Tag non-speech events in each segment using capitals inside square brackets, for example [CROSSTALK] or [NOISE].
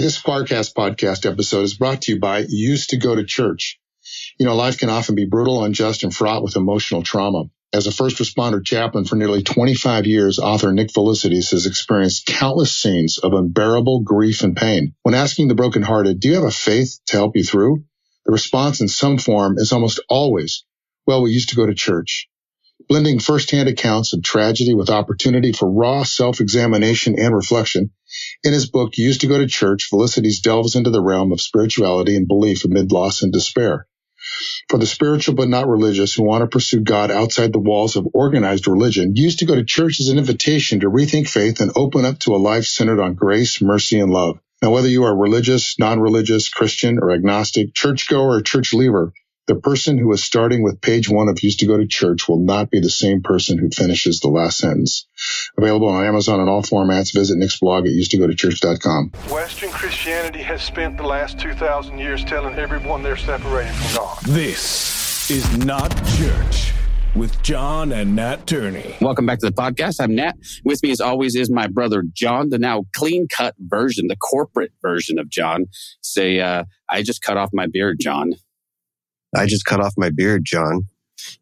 This Quoircast podcast episode is brought to you by Used to Go to Church. You know, life can often be brutal, unjust, and fraught with emotional trauma. As a first responder chaplain for nearly 25 years, author Nick Vleisides has experienced countless scenes of unbearable grief and pain. When asking the brokenhearted, do you have a faith to help you through? The response in some form is almost always, well, we used to go to church blending firsthand accounts of tragedy with opportunity for raw self-examination and reflection. In his book, Used to Go to Church, Vleisides delves into the realm of spirituality and belief amid loss and despair. For the spiritual but not religious who want to pursue God outside the walls of organized religion, Used to Go to Church is an invitation to rethink faith and open up to a life centered on grace, mercy, and love. Now, whether you are religious, non-religious, Christian, or agnostic, churchgoer, or church leaver, the person who is starting with page one of used to go to church will not be the same person who finishes the last sentence. Available on Amazon in all formats. Visit Nick's blog at used to go to church.com. Western Christianity has spent the last 2,000 years telling everyone they're separated from God. This is not church with John and Nat Turney. Welcome back to the podcast. I'm Nat. With me, as always, is my brother John, the now clean cut version, the corporate version of John. Say, uh, I just cut off my beard, John. I just cut off my beard, John.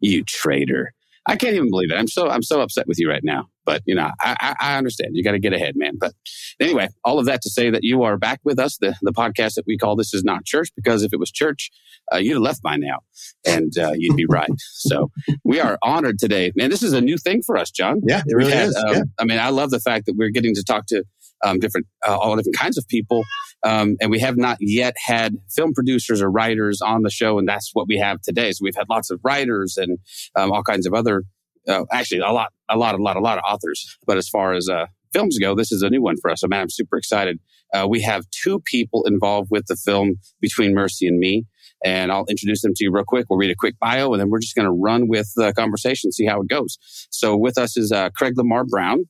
You traitor. I can't even believe it. I'm so I'm so upset with you right now. But you know, I, I, I understand. You got to get ahead, man. But anyway, all of that to say that you are back with us, the the podcast that we call "This Is Not Church," because if it was church, uh, you'd have left by now, and uh, you'd be right. [LAUGHS] so we are honored today, man. This is a new thing for us, John. Yeah, it really had, is. Um, yeah. I mean, I love the fact that we're getting to talk to um, different, uh, all different kinds of people. Um, and we have not yet had film producers or writers on the show, and that's what we have today. So we've had lots of writers and um, all kinds of other, uh, actually a lot, a lot, a lot, a lot of authors. But as far as uh, films go, this is a new one for us. So man, I'm super excited. Uh, we have two people involved with the film Between Mercy and Me. And I'll introduce them to you real quick. We'll read a quick bio and then we're just going to run with the conversation, see how it goes. So with us is uh, Craig Lamar Brown.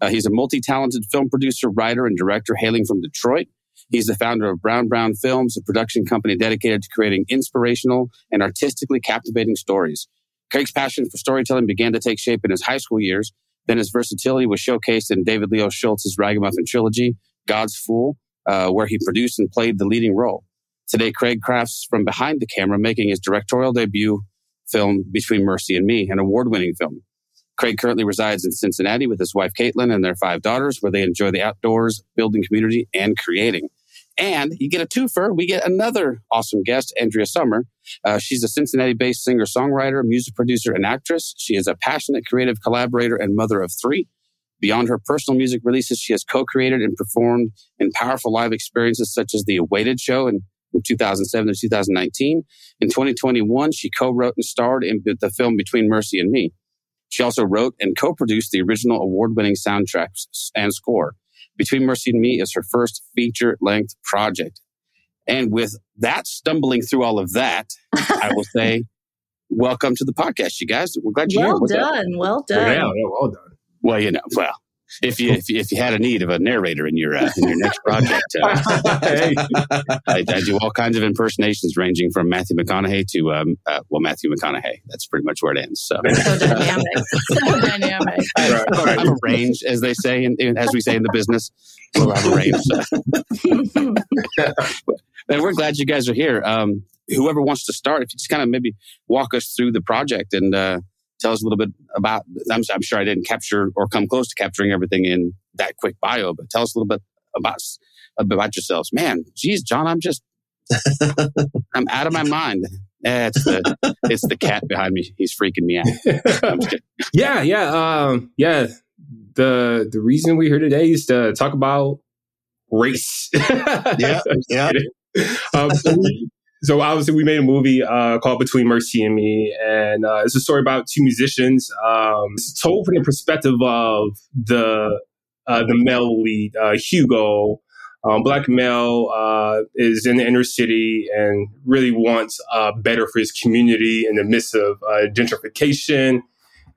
Uh, he's a multi-talented film producer, writer, and director hailing from Detroit. He's the founder of Brown Brown Films, a production company dedicated to creating inspirational and artistically captivating stories. Craig's passion for storytelling began to take shape in his high school years. Then his versatility was showcased in David Leo Schultz's Ragamuffin trilogy, God's Fool, uh, where he produced and played the leading role. Today, Craig crafts from behind the camera, making his directorial debut film Between Mercy and Me, an award-winning film. Craig currently resides in Cincinnati with his wife Caitlin and their five daughters, where they enjoy the outdoors, building community, and creating. And you get a twofer. We get another awesome guest, Andrea Summer. Uh, she's a Cincinnati based singer songwriter, music producer, and actress. She is a passionate creative collaborator and mother of three. Beyond her personal music releases, she has co created and performed in powerful live experiences such as The Awaited Show in, in 2007 to 2019. In 2021, she co wrote and starred in the film Between Mercy and Me. She also wrote and co-produced the original award-winning soundtracks and score. Between Mercy and Me is her first feature-length project. And with that stumbling through all of that, I will [LAUGHS] say, welcome to the podcast, you guys. We're glad you're well here. Well done. Well done. Well done. Well, you know, well, if you, if you if you had a need of a narrator in your uh, in your next project, uh, hey. I, I, do all kinds of impersonations, ranging from Matthew McConaughey to um, uh, well Matthew McConaughey. That's pretty much where it ends. So, so dynamic, [LAUGHS] so dynamic. I, right. have a range, as they say, in, in, as we say in the business. We'll have a range. So. [LAUGHS] and we're glad you guys are here. Um, whoever wants to start, if you just kind of maybe walk us through the project and uh, tell us a little bit about. I'm, I'm, sure I didn't capture or come close to capturing everything in that quick bio, but tell us a little bit about about yourselves. Man, geez, John, I'm just [LAUGHS] I'm out of my mind. Eh, it's the it's the cat behind me. He's freaking me out. [LAUGHS] yeah, yeah, um, yeah. The the reason we're here today is to talk about race. [LAUGHS] yeah, yeah. Um, so we, so obviously we made a movie uh, called Between Mercy and Me, and uh, it's a story about two musicians. Um, it's told from the perspective of the uh, the male lead, uh, Hugo. Um, black male uh, is in the inner city and really wants uh, better for his community in the midst of gentrification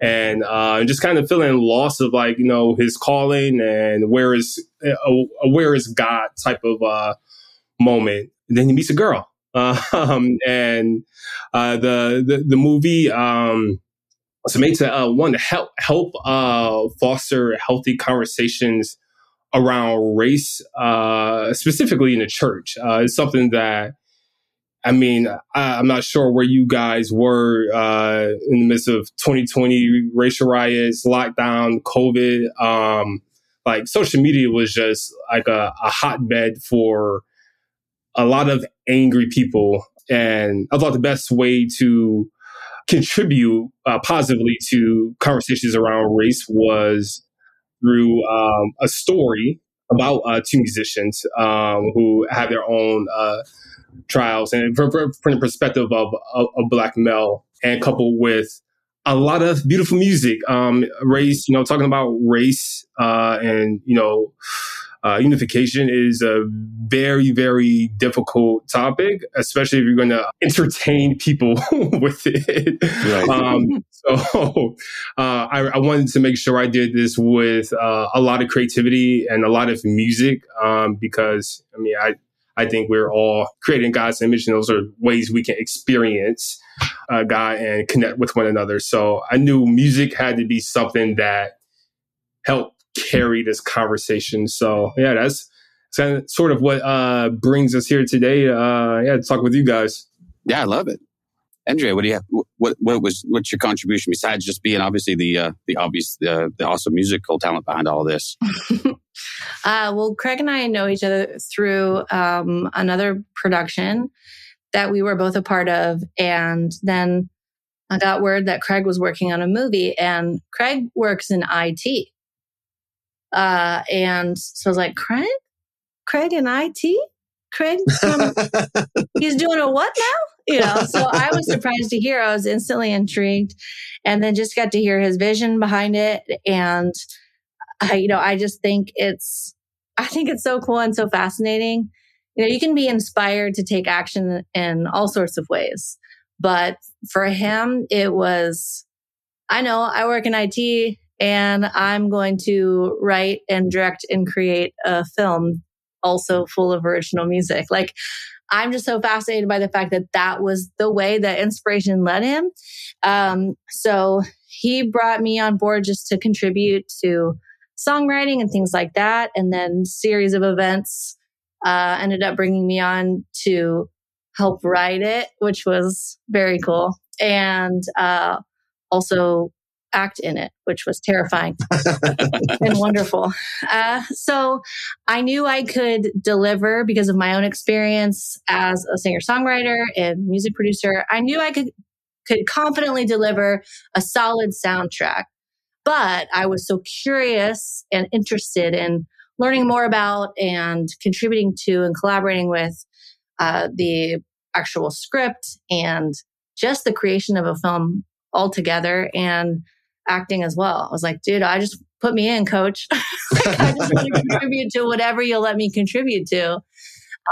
and just kind of feeling loss of like you know his calling and where is where is God type of moment. And then he meets a girl [LAUGHS] um, and uh, the, the, the movie um, was made to uh, one to help help uh, foster healthy conversations around race, uh, specifically in the church. Uh, it's something that, I mean, I, am not sure where you guys were uh, in the midst of 2020 racial riots, lockdown, COVID. Um, like social media was just like a, a hotbed for a lot of angry people. And I thought the best way to contribute uh, positively to conversations around race was through um, a story about uh, two musicians um, who have their own uh, trials and from, from the perspective of a, black male and coupled with a lot of beautiful music um, race you know talking about race uh, and you know uh, unification is a very, very difficult topic, especially if you're going to entertain people [LAUGHS] with it. Right. Um, so [LAUGHS] uh, I, I, wanted to make sure I did this with uh, a lot of creativity and a lot of music um, because, I mean, I, I think we're all creating God's image, and those are ways we can experience uh, God and connect with one another. So I knew music had to be something that helped carry this conversation. So yeah, that's, that's kind of sort of what uh, brings us here today. Uh, yeah, to talk with you guys. Yeah, I love it. Andrea, what do you have? What what was what's your contribution besides just being obviously the uh, the obvious uh, the awesome musical talent behind all this? [LAUGHS] uh, well, Craig and I know each other through um, another production that we were both a part of, and then I got word that Craig was working on a movie, and Craig works in IT. Uh, and so I was like, Craig, Craig in IT, Craig, um, [LAUGHS] he's doing a what now? You know, so I was surprised to hear. I was instantly intrigued, and then just got to hear his vision behind it. And I, you know, I just think it's, I think it's so cool and so fascinating. You know, you can be inspired to take action in all sorts of ways, but for him, it was. I know I work in IT and I'm going to write and direct and create a film also full of original music. Like, I'm just so fascinated by the fact that that was the way that inspiration led him. Um, so he brought me on board just to contribute to songwriting and things like that. And then series of events uh, ended up bringing me on to help write it, which was very cool. And uh, also act in it, which was terrifying [LAUGHS] and wonderful. Uh, so I knew I could deliver because of my own experience as a singer songwriter and music producer. I knew I could could confidently deliver a solid soundtrack. But I was so curious and interested in learning more about and contributing to and collaborating with uh, the actual script and just the creation of a film altogether. And acting as well. I was like, dude, I just put me in, coach. [LAUGHS] like, I just want to contribute to whatever you'll let me contribute to.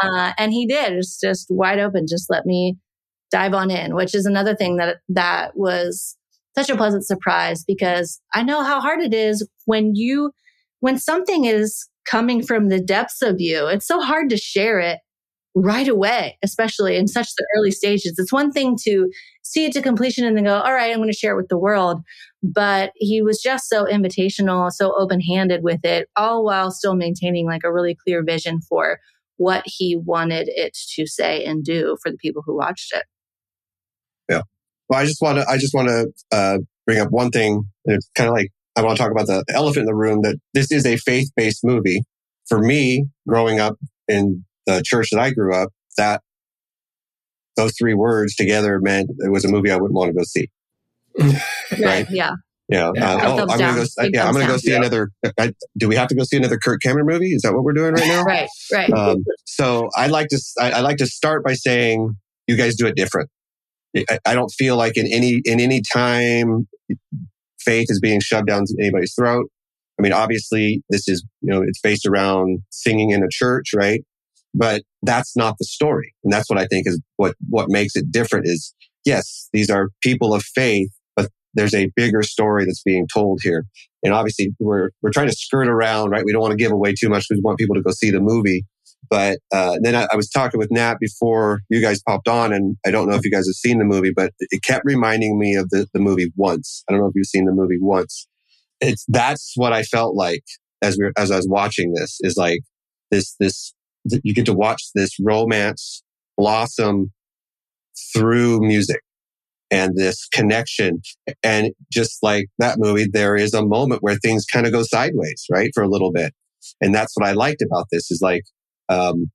Uh, and he did. It's just wide open. Just let me dive on in, which is another thing that that was such a pleasant surprise because I know how hard it is when you when something is coming from the depths of you. It's so hard to share it right away, especially in such the early stages. It's one thing to see it to completion and then go, all right, I'm going to share it with the world. But he was just so invitational, so open handed with it, all while still maintaining like a really clear vision for what he wanted it to say and do for the people who watched it. Yeah. Well, I just want to, I just want to uh, bring up one thing. It's kind of like, I want to talk about the elephant in the room that this is a faith based movie. For me, growing up in the church that I grew up, that those three words together meant it was a movie I wouldn't want to go see. right? Yeah. Yeah. yeah. Uh, oh, I'm gonna go. Uh, yeah, I'm gonna go see yeah. another. I, do we have to go see another Kirk Cameron movie? Is that what we're doing right now? right. Right. Um, so I like to. I, I, like to start by saying you guys do it different. I, I don't feel like in any in any time faith is being shoved down anybody's throat. I mean, obviously, this is you know it's based around singing in a church, right? But that's not the story. And that's what I think is what, what makes it different is yes, these are people of faith, but there's a bigger story that's being told here. And obviously we're, we're trying to skirt around, right? We don't want to give away too much we want people to go see the movie. But uh, then I, I, was talking with Nat before you guys popped on, and I don't know if you guys have seen the movie, but it kept reminding me of the, the movie once. I don't know if you've seen the movie once. It's that's what I felt like as we as I was watching this is like this this you get to watch this romance blossom through music and this connection. And just like that movie, there is a moment where things kind of go sideways, right? For a little bit. And that's what I liked about this is like, um,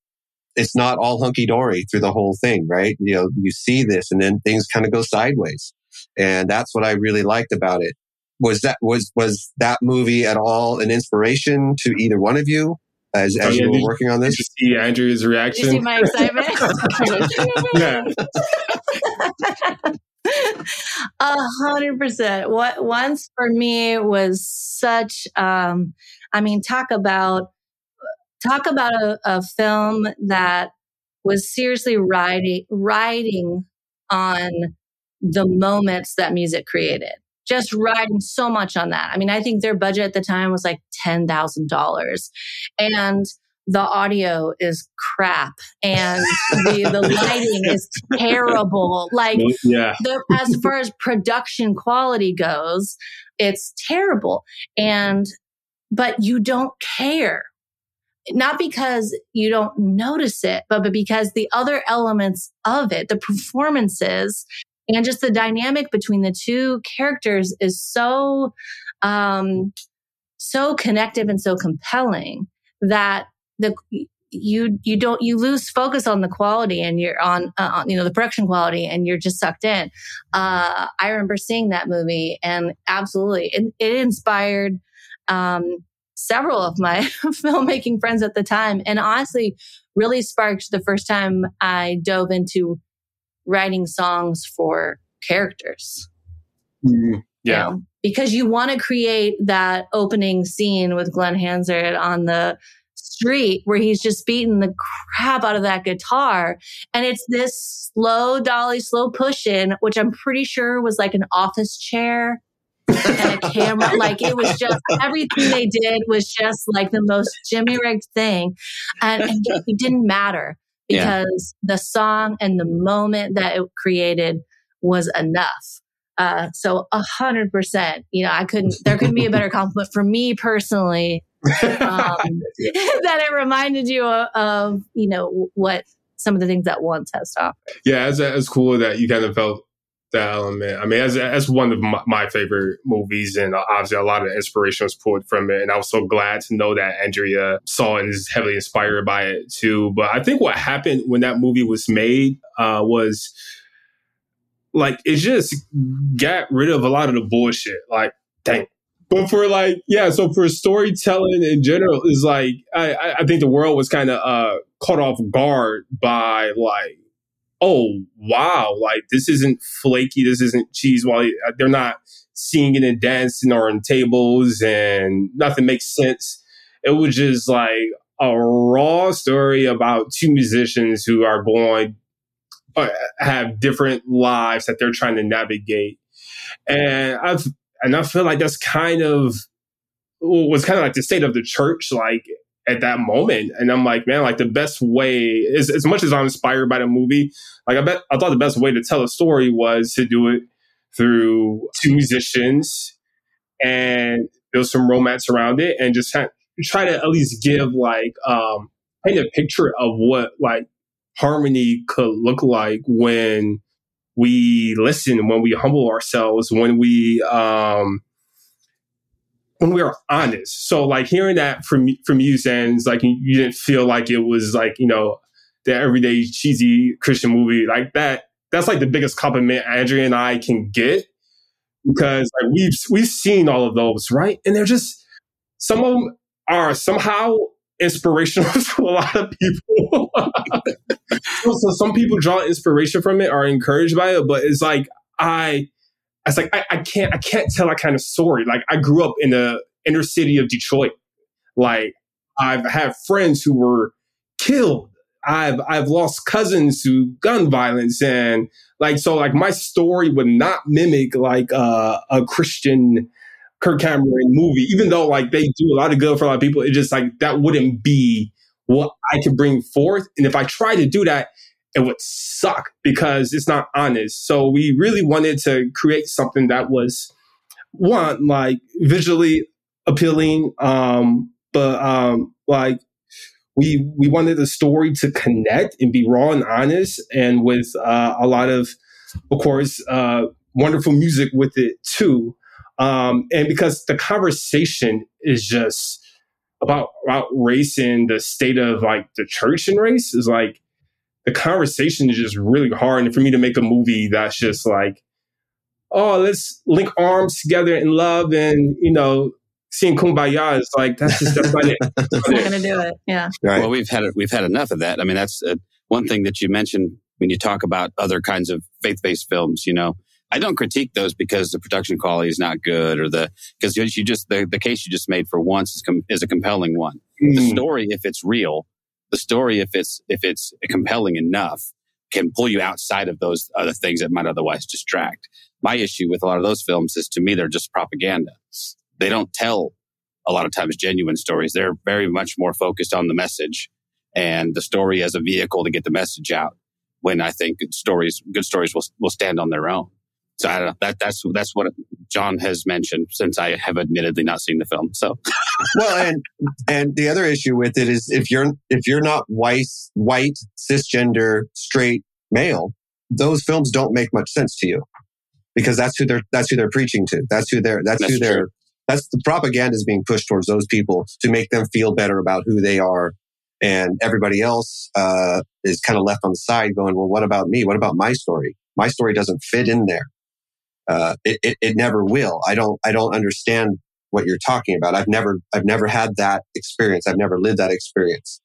it's not all hunky dory through the whole thing, right? You know, you see this and then things kind of go sideways. And that's what I really liked about it. Was that, was, was that movie at all an inspiration to either one of you? As, as oh, yeah, you were working on this, did you see Andrew's reaction. Did you see my excitement? yeah. [LAUGHS] [LAUGHS] A hundred percent. What once for me was such, um, I mean, talk about, talk about a, a film that was seriously riding, riding on the moments that music created. Just riding so much on that. I mean, I think their budget at the time was like $10,000. And the audio is crap and the, the [LAUGHS] lighting is terrible. Like, yeah. the, as far as production quality goes, it's terrible. And, but you don't care. Not because you don't notice it, but, but because the other elements of it, the performances and just the dynamic between the two characters is so, um, so connective and so compelling that the you you don't you lose focus on the quality and you're on, uh, on you know the production quality and you're just sucked in. Uh, i remember seeing that movie and absolutely it, it inspired um, several of my [LAUGHS] filmmaking friends at the time and honestly really sparked the first time i dove into writing songs for characters mm, yeah you know? because you want to create that opening scene with glen hansard on the street where he's just beating the crap out of that guitar. And it's this slow dolly, slow push in, which I'm pretty sure was like an office chair and a camera. [LAUGHS] like it was just everything they did was just like the most Jimmy rigged thing. And, and it didn't matter because yeah. the song and the moment that it created was enough. Uh, so a hundred percent, you know, I couldn't, there couldn't be a better [LAUGHS] compliment for me personally um, [LAUGHS] [LAUGHS] that it reminded you of, of, you know, what some of the things that once has to offer. Yeah, As, it's cool that you kind of felt element. I mean, as, as one of my, my, favorite movies, and obviously a lot of inspiration was pulled from it. And I was so glad to know that Andrea saw and is heavily inspired by it too. But I think what happened when that movie was made uh, was like it just got rid of a lot of the bullshit. Like, dang, but for like, yeah, so for storytelling in general is like, I, I think the world was kind of uh, caught off guard by like, oh wow, like this isn't flaky, this isn't cheese. While uh, they're not singing and dancing or on tables and nothing makes sense. It was just like a raw story about two musicians who are going uh, have different lives that they're trying to navigate. And I've and I feel like that's kind of was kind of like the state of the church, like at that moment. And I'm like, man, like the best way is as much as I'm inspired by the movie, like I bet I thought the best way to tell a story was to do it through two musicians and build some romance around it and just try to at least give like um paint a picture of what like harmony could look like when we listen, when we humble ourselves, when we um, when we are honest. So like hearing that from from you, Sans, like you didn't feel like it was like you know the everyday cheesy Christian movie like that. That's like the biggest compliment Andrea and I can get because like we've we've seen all of those, right? And they're just some of them are somehow inspirational [LAUGHS] to a lot of people. so, [LAUGHS] so, some people draw inspiration from it, are encouraged by it, but it's like I, it's like I, I can't, I can't tell that kind of story. Like I grew up in the inner city of Detroit. Like I've had friends who were killed. I've I've lost cousins to gun violence and like so like my story would not mimic like uh, a Christian Kirk Cameron movie, even though like they do a lot of good for a lot of people, it just like that wouldn't be what I could bring forth. And if I try to do that, it would suck because it's not honest. So we really wanted to create something that was one, like visually appealing, um, but um, like we we wanted the story to connect and be raw and honest, and with uh, a lot of, of course, uh, wonderful music with it too. Um, and because the conversation is just about about race and the state of like the church and race is like the conversation is just really hard. And for me to make a movie that's just like, oh, let's link arms together in love and you know seeing kumbaya is like that's just that's [LAUGHS] not it. It's not going to do it. Yeah. Right. Well, we've had we've had enough of that. I mean, that's uh, one thing that you mentioned when you talk about other kinds of faith-based films. You know, I don't critique those because the production quality is not good or the because you just the, the case you just made for once is com, is a compelling one. The Mm. story, if it's real, the story, if it's if it's compelling enough, can pull you outside of those other things that might otherwise distract. My issue with a lot of those films is to me they're just propaganda. They don't tell a lot of times genuine stories. They're very much more focused on the message and the story as a vehicle to get the message out. When I think good stories, good stories will will stand on their own. So I don't know. That that's that's what John has mentioned since I have admittedly not seen the film. So [LAUGHS] well, and and the other issue with it is if you're if you're not white white cisgender straight male, those films don't make much sense to you because that's who they're that's who they're preaching to. That's who they're that's, That's who they're true. that's the propaganda is being pushed towards those people to make them feel better about who they are. And everybody else uh, is kind of left on the side going, well, what about me? What about my story? My story doesn't fit in there. Uh, it, it, it never will. I don't, I don't understand what you're talking about. I've never, I've never had that experience. I've never lived that experience.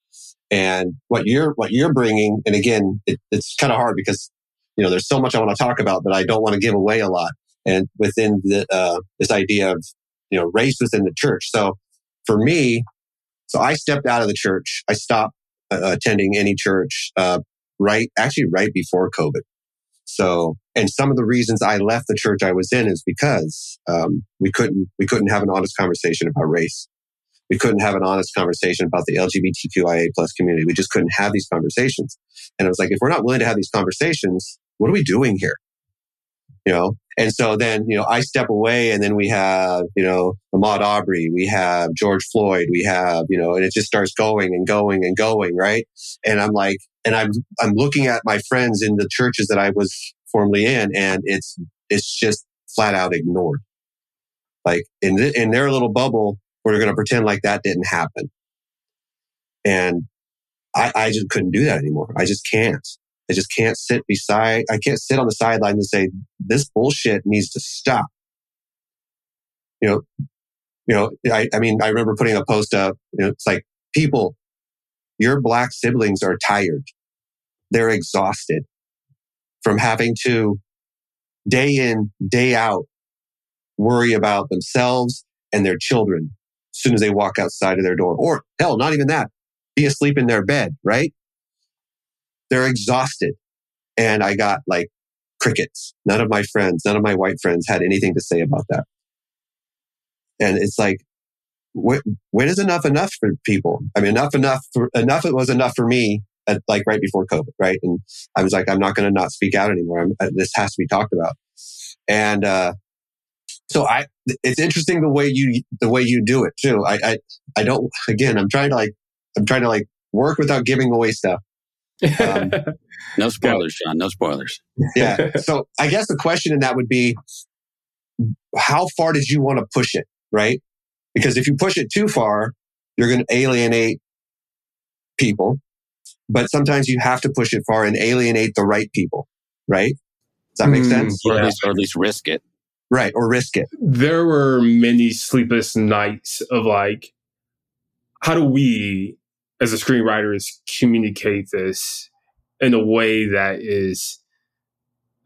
And what you're, what you're bringing, and again, it, it's kind of hard because, you know, there's so much I want to talk about, but I don't want to give away a lot. And within the, uh, this idea of, you know, race within the church. So for me, so I stepped out of the church. I stopped uh, attending any church, uh, right, actually right before COVID. So, and some of the reasons I left the church I was in is because um, we couldn't we couldn't have an honest conversation about race. We couldn't have an honest conversation about the LGBTQIA plus community. We just couldn't have these conversations. And I was like, if we're not willing to have these conversations, what are we doing here? You know. And so then, you know, I step away, and then we have, you know, Ahmaud Arbery, we have George Floyd, we have, you know, and it just starts going and going and going, right? And I'm like, and I'm I'm looking at my friends in the churches that I was formerly in, and it's it's just flat out ignored. Like in th- in their little bubble, we're going to pretend like that didn't happen, and I I just couldn't do that anymore. I just can't. I just can't sit beside. I can't sit on the sideline and say this bullshit needs to stop. You know, you know. I I mean, I remember putting a post up. You know, it's like people your black siblings are tired. They're exhausted from having to day in, day out worry about themselves and their children as soon as they walk outside of their door. Or hell, not even that. Be asleep in their bed, right? They're exhausted. And I got like crickets. None of my friends, none of my white friends had anything to say about that. And it's like, when, is enough enough for people? I mean, enough enough for, enough. It was enough for me at like right before COVID, right? And I was like, I'm not going to not speak out anymore. I'm, uh, this has to be talked about. And uh, so I, it's interesting the way you the way you do it too. I, I I don't. Again, I'm trying to like I'm trying to like work without giving away stuff. Um, [LAUGHS] no spoilers, John. No spoilers. yeah. [LAUGHS] So I guess the question in that would be, how far did you want to push it, right? Because if you push it too far, you're going to alienate people. But sometimes you have to push it far and alienate the right people, right? Does that make Mm, sense? Or Yeah. at least, or at least risk it. Right. Or risk it. there were many sleepless nights of like, how do we as a screenwriter is communicate this in a way that is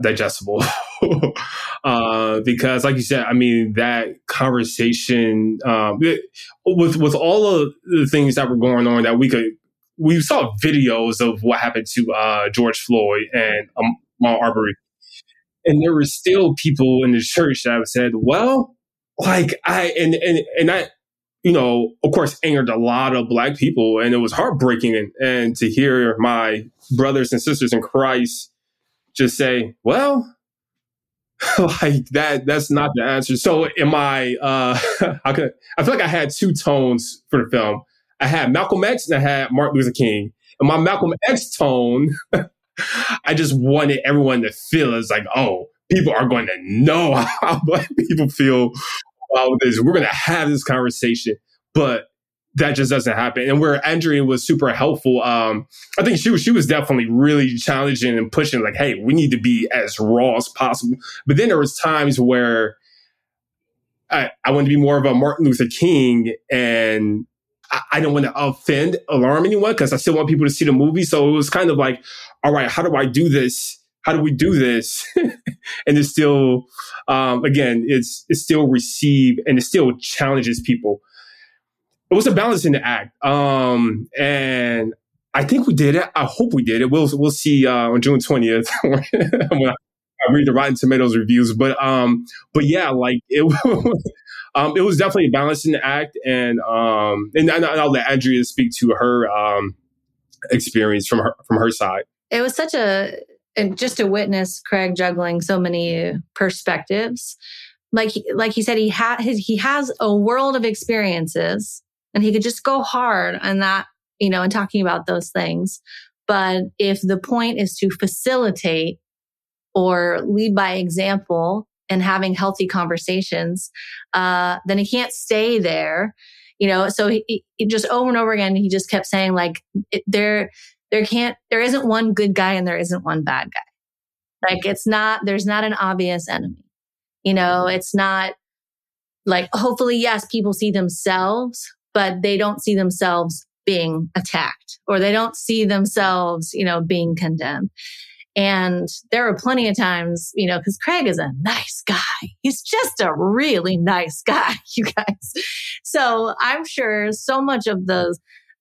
digestible? [LAUGHS] uh, because, like you said, I mean, that conversation um, it- with with all of the things that were going on that we could. We saw videos of what happened to uh, George Floyd and um, Ahmaud Arbery, and there were still people in the church that said, "Well, like I and and and I, you know, of course, angered a lot of black people, and it was heartbreaking, and, and to hear my brothers and sisters in Christ just say, "Well, [LAUGHS] like that that's not the answer. So in my uh [LAUGHS] I could I feel like I had two tones for the film. I had Malcolm X and I had Martin Luther King. And my Malcolm X tone, [LAUGHS] I just wanted everyone to feel as like, oh, people are going to know how black people feel this. We're going to have this conversation. But that just doesn't happen. And where Andrea was super helpful, um, I think she was she was definitely really challenging and pushing, like, hey, we need to be as raw as possible. But then there was times where I, I wanted to be more of a Martin Luther King and I, I don't want to offend, alarm anyone because I still want people to see the movie. So it was kind of like, all right, how do I do this? How do we do this? [LAUGHS] and it's still, um, again, it's it's still received and it still challenges people it was a balancing act. Um, and I think we did it. I hope we did it. We'll we'll see uh, on June twentieth [LAUGHS] when I read the Rotten Tomatoes reviews. But um, but yeah, like it. [LAUGHS] um, it was definitely a balancing act, and um, and, and I'll let Andrea speak to her um experience from her from her side. It was such a and just to witness Craig juggling so many perspectives. Like like he said, he had he has a world of experiences and he could just go hard on that, you know, and talking about those things. But if the point is to facilitate or lead by example and having healthy conversations, uh, then he can't stay there. You know, so he, he just over and over again, he just kept saying like, there, there can't, there isn't one good guy and there isn't one bad guy. Like it's not, there's not an obvious enemy. You know, it's not like, hopefully, yes, people see themselves, but they don't see themselves being attacked or they don't see themselves, you know, being condemned. And there are plenty of times, you know, because Craig is a nice guy. He's just a really nice guy, [LAUGHS] you guys. So I'm sure so much of those,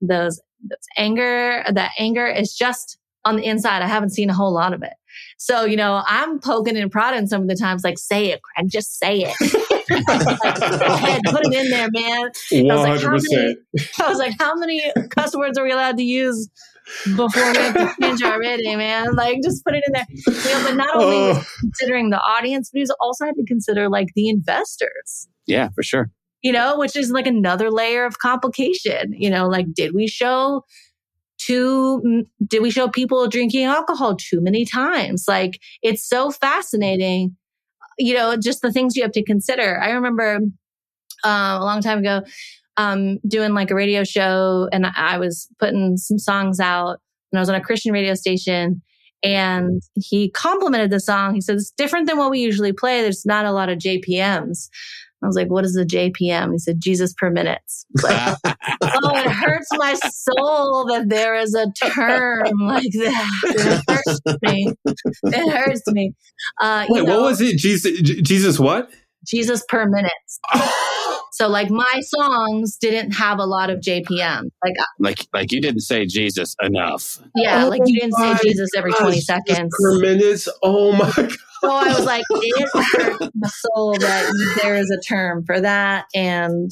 those, those anger, that anger is just on the inside. I haven't seen a whole lot of it. So, you know, I'm poking and prodding some of the times, like, say it, Craig, just say it. [LAUGHS] like, go ahead, put it in there, man. 100%. I was, like, how many, [LAUGHS] I was like, how many cuss words are we allowed to use before we have to change our rating, man? Like, just put it in there. You know, but not only oh. considering the audience, but he's also had to consider like the investors. Yeah, for sure. You know, which is like another layer of complication. You know, like, did we show too did we show people drinking alcohol too many times? Like it's so fascinating you know just the things you have to consider. I remember uh, a long time ago um, doing like a radio show and i was putting some songs out and i was on a christian radio station and he complimented the song. He said it's different than what we usually play. There's not a lot of jpms I was like, what is the JPM? He said, Jesus per minute. [LAUGHS] Like, oh, it hurts my soul that there is a term [LAUGHS] like that. It hurts me. It hurts me. Uh, Wait, know, what was it? Jesus, Jesus what? Jesus per minute. [LAUGHS] so like my songs didn't have a lot of JPM. Like like like you didn't say Jesus enough. Yeah, oh like you didn't say Jesus every gosh, 20 seconds. Per minutes. Oh my god. [LAUGHS] So I was like, it hurts the soul that there is a term for that. And,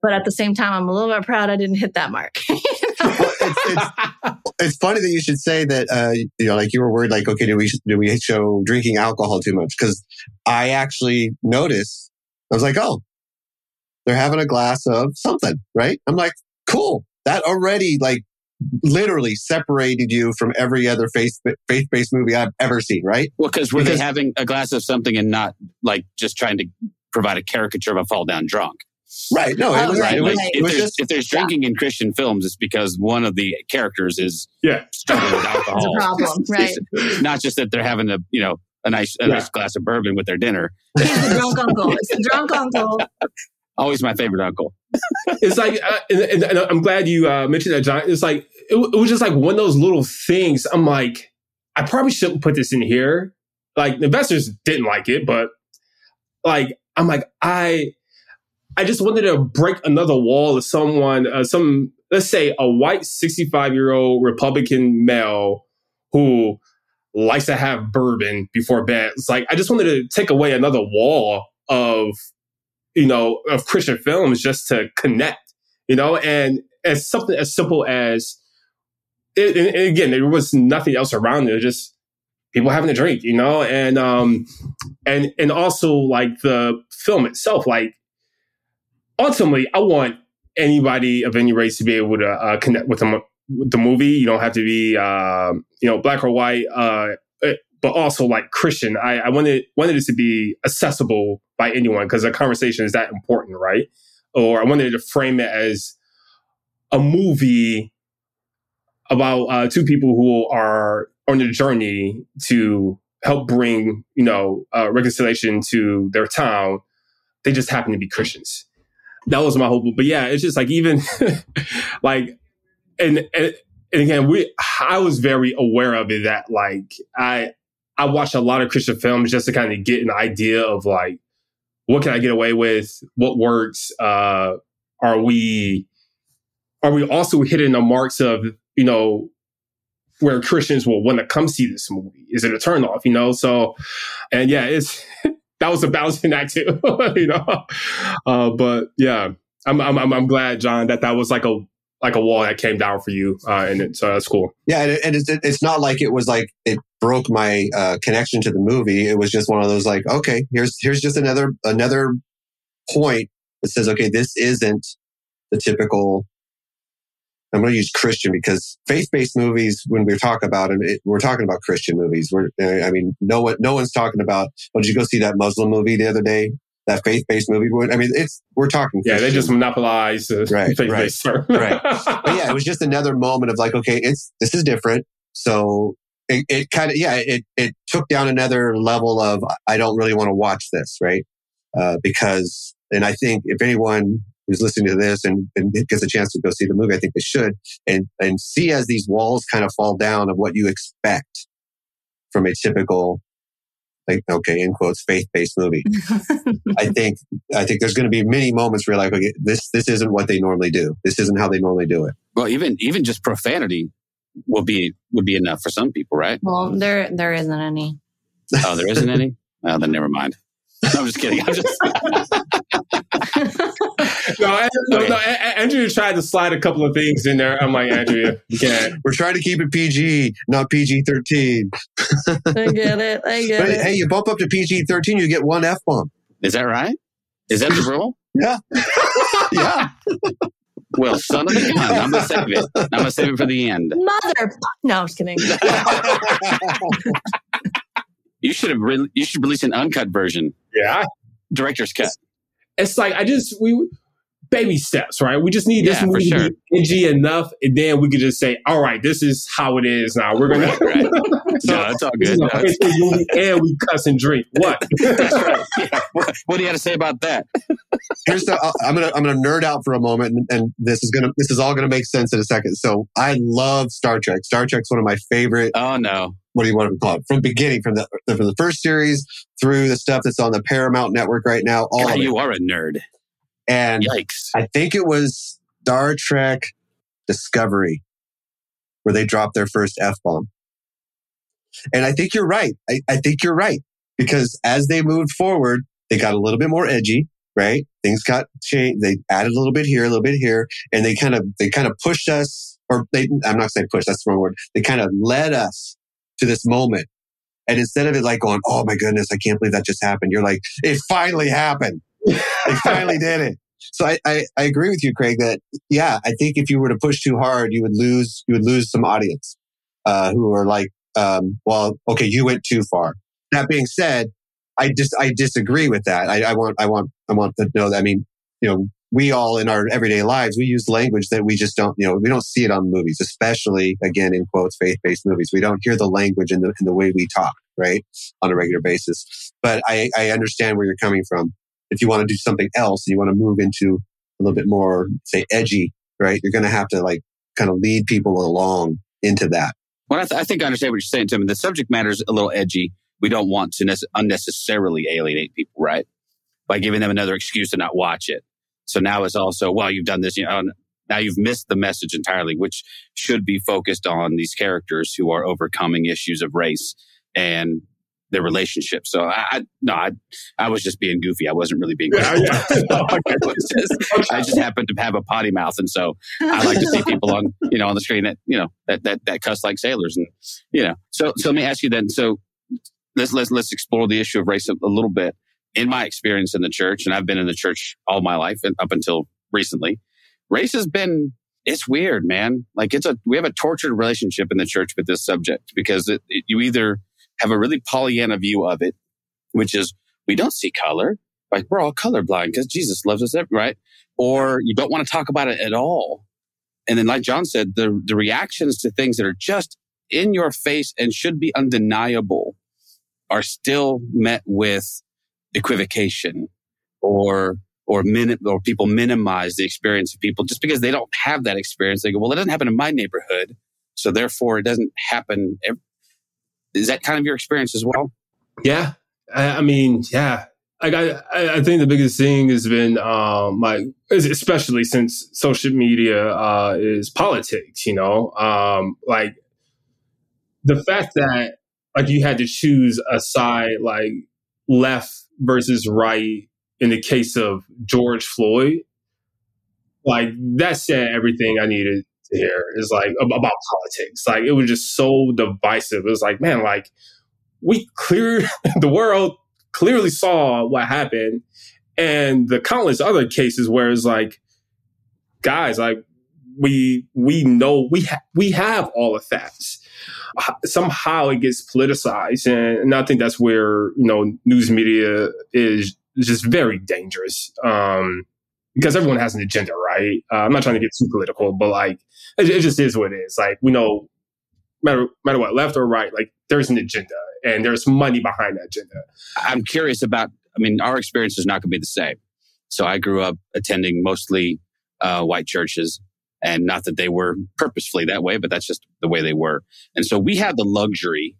but at the same time, I'm a little bit proud I didn't hit that mark. [LAUGHS] well, it's, it's, it's, funny that you should say that, uh, you know, like you were worried, like, okay, do we, do we show drinking alcohol too much? Cause I actually noticed, I was like, oh, they're having a glass of something, right? I'm like, cool. That already like literally separated you from every other faith faith based movie I've ever seen, right? Well, because were they having a glass of something and not like just trying to provide a caricature of a fall down drunk? Right. No, it oh, was, right. It was, if, there's, just, if, there's, drinking yeah. in Christian films, it's because one of the characters is yeah. struggling with alcohol. It's a problem, right? It's not just that they're having a you know a nice a yeah. nice glass of bourbon with their dinner. He's the drunk uncle. It's the drunk uncle. Always my favorite uncle. [LAUGHS] it's like, uh, and, and, I'm glad you uh, mentioned that, John. It's like it, it was just like one of those little things. I'm like, I probably shouldn't put this in here. Like investors didn't like it, but like I'm like I I just wanted to break another wall of someone, uh, some let's say a white 65 year old Republican male who likes to have bourbon before bed. It's like I just wanted to take away another wall of you know of Christian films just to connect, you know, and as something as simple as it, and again, there was nothing else around it. Just people having a drink, you know, and um, and and also like the film itself, like ultimately, I want anybody of any race to be able to uh, connect with them the movie. You don't have to be, uh, you know, black or white, uh, but also like Christian. I, I wanted wanted it to be accessible by anyone because a conversation is that important, right? Or I wanted to frame it as a movie about uh, two people who are on a journey to help bring, you know, uh, reconciliation to their town. They just happen to be Christians. That was my hope. But yeah, it's just like even [LAUGHS] like, and, and and again, we I was very aware of it that like I I watched a lot of Christian films just to kind of get an idea of like what can I get away with, what works. Uh, are we are we also hitting the marks of you know where Christians will want to come see this movie? Is it a turnoff? You know, so and yeah, it's [LAUGHS] that was a balancing act too. [LAUGHS] you know, uh, but yeah, I'm, I'm I'm glad, John, that that was like a like a wall that came down for you, uh, and it, so that's cool. Yeah, and, it, it's, it's not like it was like it broke my uh, connection to the movie. It was just one of those like, okay, here's here's just another another point that says, okay, this isn't the typical I'm going to use Christian because faith-based movies, when we talk about them, it, we're talking about Christian movies. We're, I mean, no one, no one's talking about. Oh, did you go see that Muslim movie the other day? That faith-based movie. I mean, it's we're talking. Yeah, they just monopolize the right, faith-based. Right, right. [LAUGHS] But yeah, it was just another moment of like, okay, it's this is different. So it, it kind of yeah, it it took down another level of I don't really want to watch this, right? Uh, because and I think if anyone who's listening to this and, and gets a chance to go see the movie, I think they should and and see as these walls kind of fall down of what you expect from a typical like okay in quotes faith based movie. [LAUGHS] I think I think there's going to be many moments where like okay this this isn't what they normally do. This isn't how they normally do it. Well, even even just profanity will be would be enough for some people, right? Well, there there isn't any. Oh, there isn't any. Well, then never mind. I'm just kidding. I'm just. [LAUGHS] no, no, no, Andrea tried to slide a couple of things in there. I'm like, Andrea, you [LAUGHS] can't. We're trying to keep it PG, not PG 13. I get it. I get but it. hey, you bump up to PG 13, you get one F bomb. Is that right? Is that the rule? Yeah. [LAUGHS] yeah. Well, son of a [LAUGHS] gun, I'm gonna save it. I'm gonna save it for the end. Mother. No, I'm just kidding. [LAUGHS] you should have. Re- you should release an uncut version. Yeah, director's cut. It's like I just we baby steps, right? We just need this Yeah, for movie sure. to be edgy enough, and then we could just say, "All right, this is how it is now. We're gonna." Right, right. [LAUGHS] No, it's all This is good. a high movie, and we cuss and drink. What? [LAUGHS] That's right. Yeah. What, what do you have to say about that? Here's the, uh, I'm gonna I'm gonna nerd out for a moment, and, and this is gonna this is all gonna make sense in a second. So I love Star Trek. Star Trek's one of my favorite. Oh no. What do you want to call it? From beginning, from the from the first series through the stuff that's on the Paramount Network right now, all God, you are a nerd. And Yikes. I think it was Star Trek Discovery where they dropped their first F bomb. And I think you're right. I, I think you're right because as they moved forward, they got a little bit more edgy, right? Things got changed. They added a little bit here, a little bit here, and they kind of, they kind of pushed us or they, I'm not saying push, that's the wrong word. They kind of led us to this moment. And instead of it like going, Oh my goodness, I can't believe that just happened. You're like, it finally happened. They finally did it. So I, I, I agree with you, Craig, that yeah, I think if you were to push too hard, you would lose you would lose some audience uh, who are like, um, well, okay, you went too far. That being said, I just I disagree with that. I, I want I want I want to know that. I mean, you know, we all in our everyday lives we use language that we just don't you know we don't see it on movies, especially again in quotes faith based movies. We don't hear the language in the in the way we talk right on a regular basis. But I I understand where you're coming from if you want to do something else and you want to move into a little bit more, say, edgy, right? You're going to have to like kind of lead people along into that. Well, I, th- I think I understand what you're saying, Tim. The subject matter is a little edgy. We don't want to nece- unnecessarily alienate people, right? By giving them another excuse to not watch it. So now it's also, well, you've done this, you know, now you've missed the message entirely, which should be focused on these characters who are overcoming issues of race and their relationship. So I, I no, I, I was just being goofy. I wasn't really being. Goofy. Yeah, [LAUGHS] I, just, I just happened to have a potty mouth, and so I like to see [LAUGHS] people on you know on the screen that you know that that that cuss like sailors, and you know. So so let me ask you then. So let's let's let's explore the issue of race a, a little bit. In my experience in the church, and I've been in the church all my life, and up until recently, race has been it's weird, man. Like it's a we have a tortured relationship in the church with this subject because it, it, you either have a really Pollyanna view of it, which is we don't see color, like we're all colorblind because Jesus loves us, right? Or you don't want to talk about it at all. And then, like John said, the the reactions to things that are just in your face and should be undeniable are still met with equivocation or or min- or people minimize the experience of people just because they don't have that experience. They go, well, it doesn't happen in my neighborhood, so therefore it doesn't happen. Is that kind of your experience as well? Yeah, I, I mean, yeah. Like I, I think the biggest thing has been um, my, especially since social media uh, is politics. You know, um, like the fact that like you had to choose a side, like left versus right in the case of George Floyd, like that said everything I needed to hear is like about politics. Like it was just so divisive. It was like, man, like we cleared [LAUGHS] the world clearly saw what happened. And the countless other cases where it's like, guys, like we we know we ha- we have all the facts. Somehow it gets politicized, and, and I think that's where you know news media is is just very dangerous. Um, because everyone has an agenda, right? Uh, I'm not trying to get too political, but like, it, it, just is what it is. Like, we know, matter matter what, left or right, like, there's an agenda, and there's money behind that agenda. I'm curious about. I mean, our experience is not going to be the same. So I grew up attending mostly uh, white churches, and not that they were purposefully that way, but that's just the way they were. And so we had the luxury,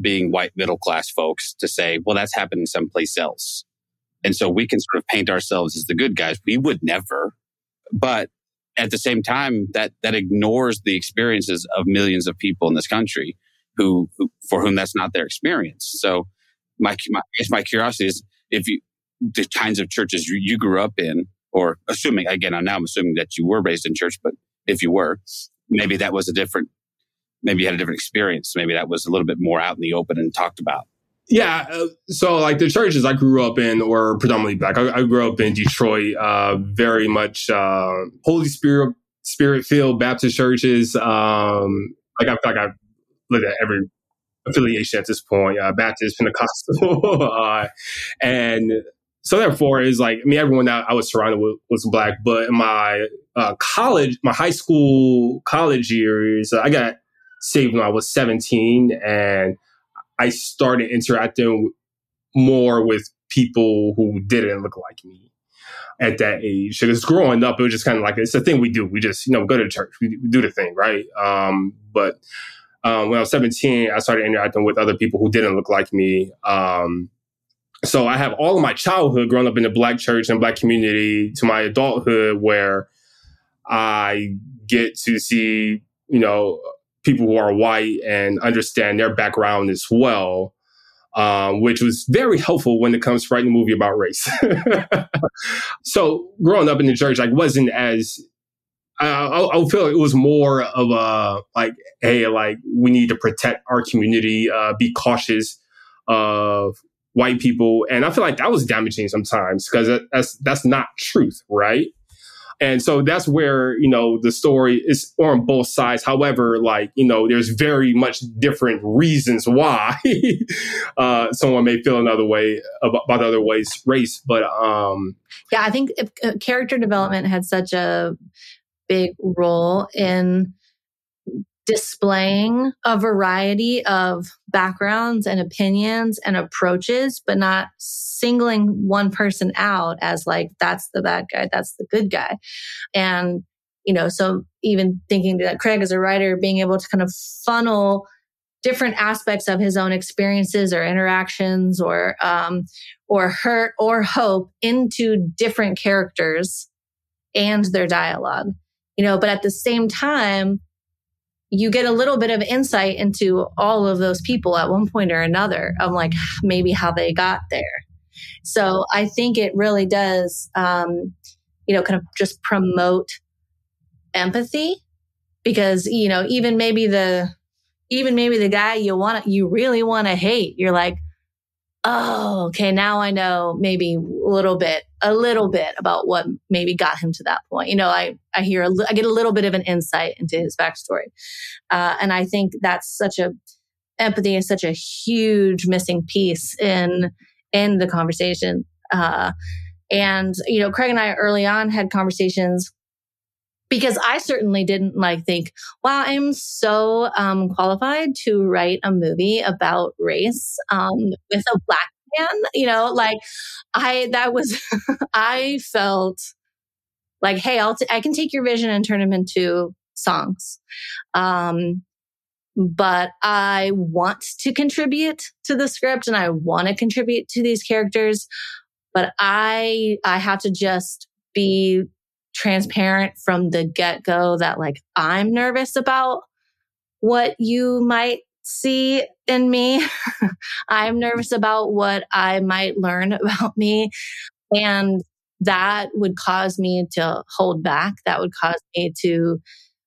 being white middle class folks, to say, well, that's happening someplace else. And so we can sort of paint ourselves as the good guys. We would never. But at the same time, that, that ignores the experiences of millions of people in this country who, who for whom that's not their experience. So my, my, my curiosity is if you, the kinds of churches you, you grew up in, or assuming, again, now I'm assuming that you were raised in church, but if you were, maybe that was a different, maybe you had a different experience. Maybe that was a little bit more out in the open and talked about. Yeah. Uh, so, like the churches I grew up in were predominantly black. I, I grew up in Detroit, uh, very much uh, Holy Spirit Spirit filled Baptist churches. Um, like I feel like I've lived at every affiliation at this point, uh, Baptist, Pentecostal, [LAUGHS] uh, and so therefore is like I mean everyone that I was surrounded with was black. But my uh, college, my high school college years, I got saved when I was seventeen, and I started interacting more with people who didn't look like me at that age. Because growing up, it was just kind of like it's a thing we do. We just you know go to church, we, we do the thing, right? Um, but um, when I was 17, I started interacting with other people who didn't look like me. Um, so I have all of my childhood growing up in the black church and black community to my adulthood where I get to see, you know, people who are white and understand their background as well, um, which was very helpful when it comes to writing a movie about race. [LAUGHS] so growing up in the church, like wasn't as I, I, I, feel like it was more of a like, hey, like we need to protect our community, uh, be cautious of white people, and I feel like that was damaging sometimes because that's that's not truth, right? And so that's where, you know, the story is on both sides. However, like, you know, there's very much different reasons why [LAUGHS] uh, someone may feel another way about, about other ways race. But um, yeah, I think uh, character development had such a big role in displaying a variety of backgrounds and opinions and approaches, but not singling one person out as like, that's the bad guy, that's the good guy. And, you know, so even thinking that Craig as a writer, being able to kind of funnel different aspects of his own experiences or interactions or, um, or hurt or hope into different characters and their dialogue, you know, but at the same time, you get a little bit of insight into all of those people at one point or another of like maybe how they got there. So I think it really does, um, you know, kind of just promote empathy because, you know, even maybe the, even maybe the guy you want you really want to hate, you're like, oh, okay, now I know maybe a little bit, a little bit about what maybe got him to that point. You know, I, I hear, a, I get a little bit of an insight into his backstory. Uh, and I think that's such a, empathy is such a huge missing piece in, in the conversation. Uh, and, you know, Craig and I early on had conversations because I certainly didn't like think, wow, I'm so um, qualified to write a movie about race um, with a black man. You know, like I, that was, [LAUGHS] I felt like, hey, I'll, t- I can take your vision and turn them into songs. Um, but I want to contribute to the script and I want to contribute to these characters. But I, I have to just be transparent from the get go that like I'm nervous about what you might see in me. [LAUGHS] I'm nervous about what I might learn [LAUGHS] about me. And that would cause me to hold back. That would cause me to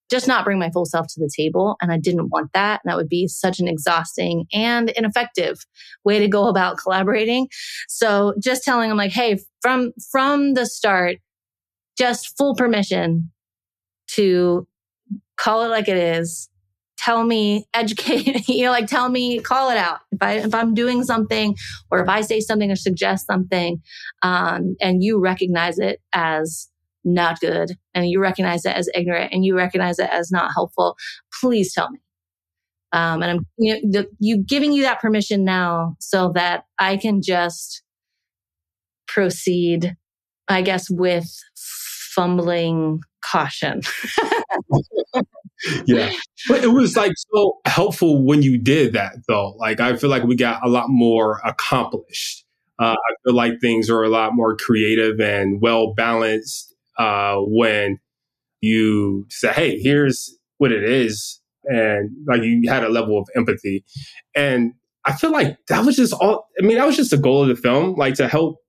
just not bring my full self to the table. And I didn't want that. And that would be such an exhausting and ineffective way to go about [LAUGHS] collaborating. So just telling them like, Hey, from, from the start, just full permission to call it like it is. Tell me, educate, [LAUGHS] you know, like tell me, call it out. If I, if I'm doing something or if I say something or suggest something, um, and you recognize it as not good and you recognize it as ignorant and you recognize it as not helpful, please tell me. Um, and I'm you, know, the, you giving you that permission now so that I can just proceed, I guess, with fumbling caution. yeah. But it was like so helpful when you did that though. Like I feel like we got a lot more accomplished. Uh, I feel like things are a lot more creative and well balanced uh, when you say, "Hey, here's what it is," and like you had a level of empathy. And I feel like that was just all. I mean, that was just the goal of the film, like to help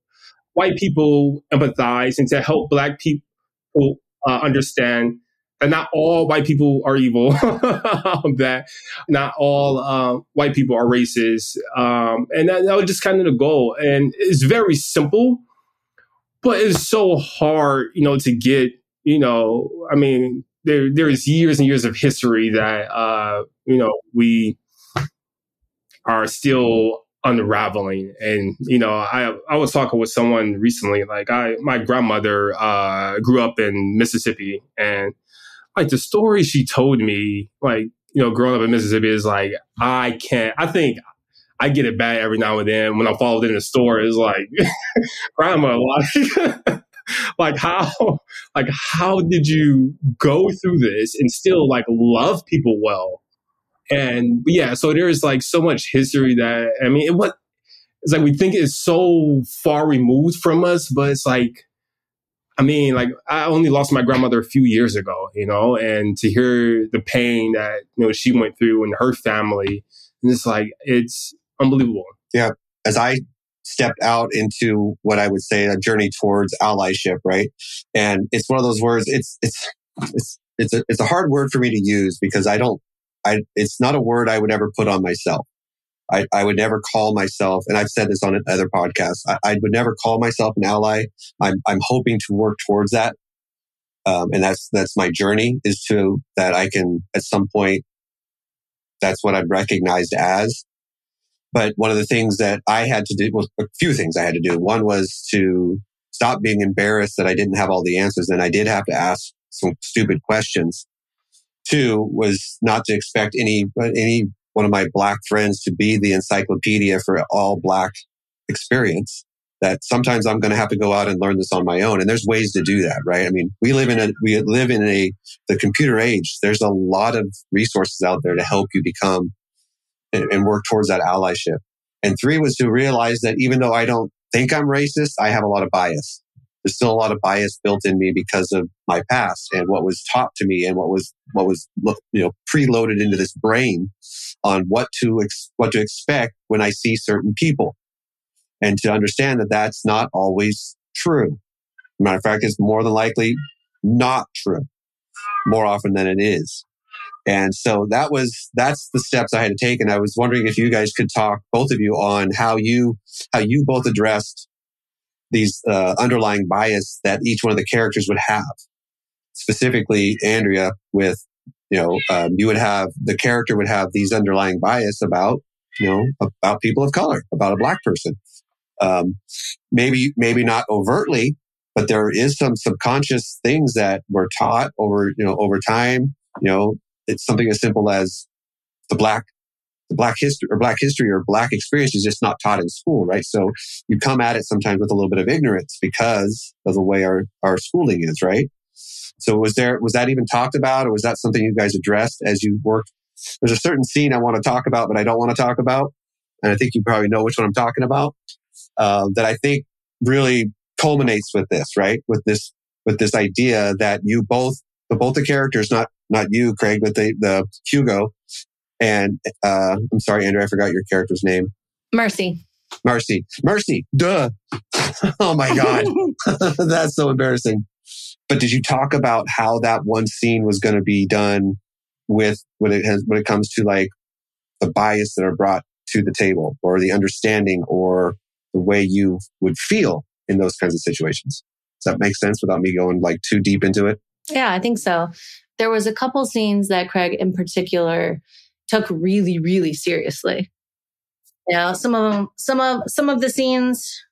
white people empathize and to help black people uh, understand that not all white people are evil, [LAUGHS] that not all uh, white people are racist. Um, and that, that was just kind of the goal. And it's very simple, but it's so hard, you know, to get, you know, I mean, there there's years and years of history that, uh, you know, we are still unraveling. And you know i i was talking with someone recently like i my grandmother uh grew up in mississippi and like the story she told me like you know growing up in mississippi is like i can't i think i get it bad every now and then when i'm followed in the store it's like [LAUGHS] grandma like [LAUGHS] like how like how did you go through this and still like love people well and yeah, so there's like so much history that I mean, it, what it's like we think it's so far removed from us, but it's like, I mean, like I only lost my grandmother a few years ago, you know, and to hear the pain that you know she went through and her family, and it's like it's unbelievable. Yeah, as I stepped out into what I would say a journey towards allyship, right? And it's one of those words. It's it's it's it's a it's a hard word for me to use because I don't I, it's not a word I would ever put on myself. I, I would never call myself, and I've said this on other podcasts, I, I would never call myself an ally. I'm, I'm hoping to work towards that. Um, and that's, that's my journey is to that I can at some point, that's what I'm recognized as. But one of the things that I had to do was a few things I had to do. One was to stop being embarrassed that I didn't have all the answers. And I did have to ask some stupid questions Two was not to expect any, any one of my black friends to be the encyclopedia for all black experience that sometimes I'm going to have to go out and learn this on my own. And there's ways to do that, right? I mean, we live in a, we live in a, the computer age. There's a lot of resources out there to help you become and, and work towards that allyship. And three was to realize that even though I don't think I'm racist, I have a lot of bias. There's still a lot of bias built in me because of my past and what was taught to me and what was what was you know preloaded into this brain on what to ex- what to expect when I see certain people, and to understand that that's not always true. Matter of fact, it's more than likely not true more often than it is. And so that was, that's the steps I had to take. And I was wondering if you guys could talk, both of you, on how you, how you both addressed these uh, underlying bias that each one of the characters would have. Specifically, Andrea, with, you know, um, you would have, the character would have these underlying bias about, you know, about people of color, about a black person. Um, maybe, maybe not overtly, but there is some subconscious things that were taught over, you know, over time. You know, it's something as simple as the black, black history or black history or black experience is just not taught in school, right? So you come at it sometimes with a little bit of ignorance because of the way our, our schooling is, right? So was there, was that even talked about or was that something you guys addressed as you worked? There's a certain scene I want to talk about, but I don't want to talk about. And I think you probably know which one I'm talking about. Uh, that I think really culminates with this, right? With this, with this idea that you both, the both the characters, not, not you, Craig, but the, the Hugo and, uh, I'm sorry, Andrea, I forgot your character's name. Mercy. Mercy. Mercy. Duh. [LAUGHS] oh my God. [LAUGHS] [LAUGHS] That's so embarrassing. But did you talk about how that one scene was going to be done with when it has, when it comes to like the bias that are brought to the table or the understanding or the way you would feel in those kinds of situations. Does that make sense without me going like too deep into it? Yeah, I think so. There was a couple scenes that Craig in particular took really, really seriously. Yeah, some of them, some of some of the scenes,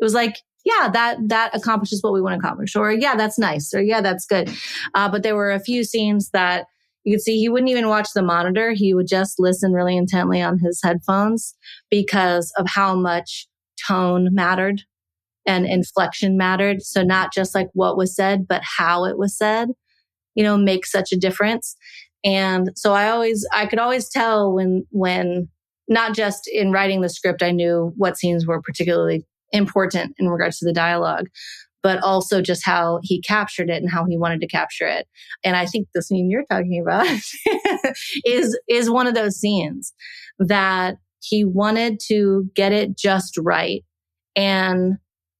it was like, yeah, that that accomplishes what we want to accomplish, or yeah, that's nice, or yeah, that's good. Uh, but there were a few scenes that you could see he wouldn't even watch the monitor; he would just listen really intently on his headphones because of how much tone mattered and inflection mattered. So not just like what was said, but how it was said, you know, makes such a difference. And so I always, I could always tell when, when not just in writing the script, I knew what scenes were particularly important in regards to the dialogue, but also just how he captured it and how he wanted to capture it. And I think the scene you're talking about [LAUGHS] is, is one of those scenes that he wanted to get it just right. And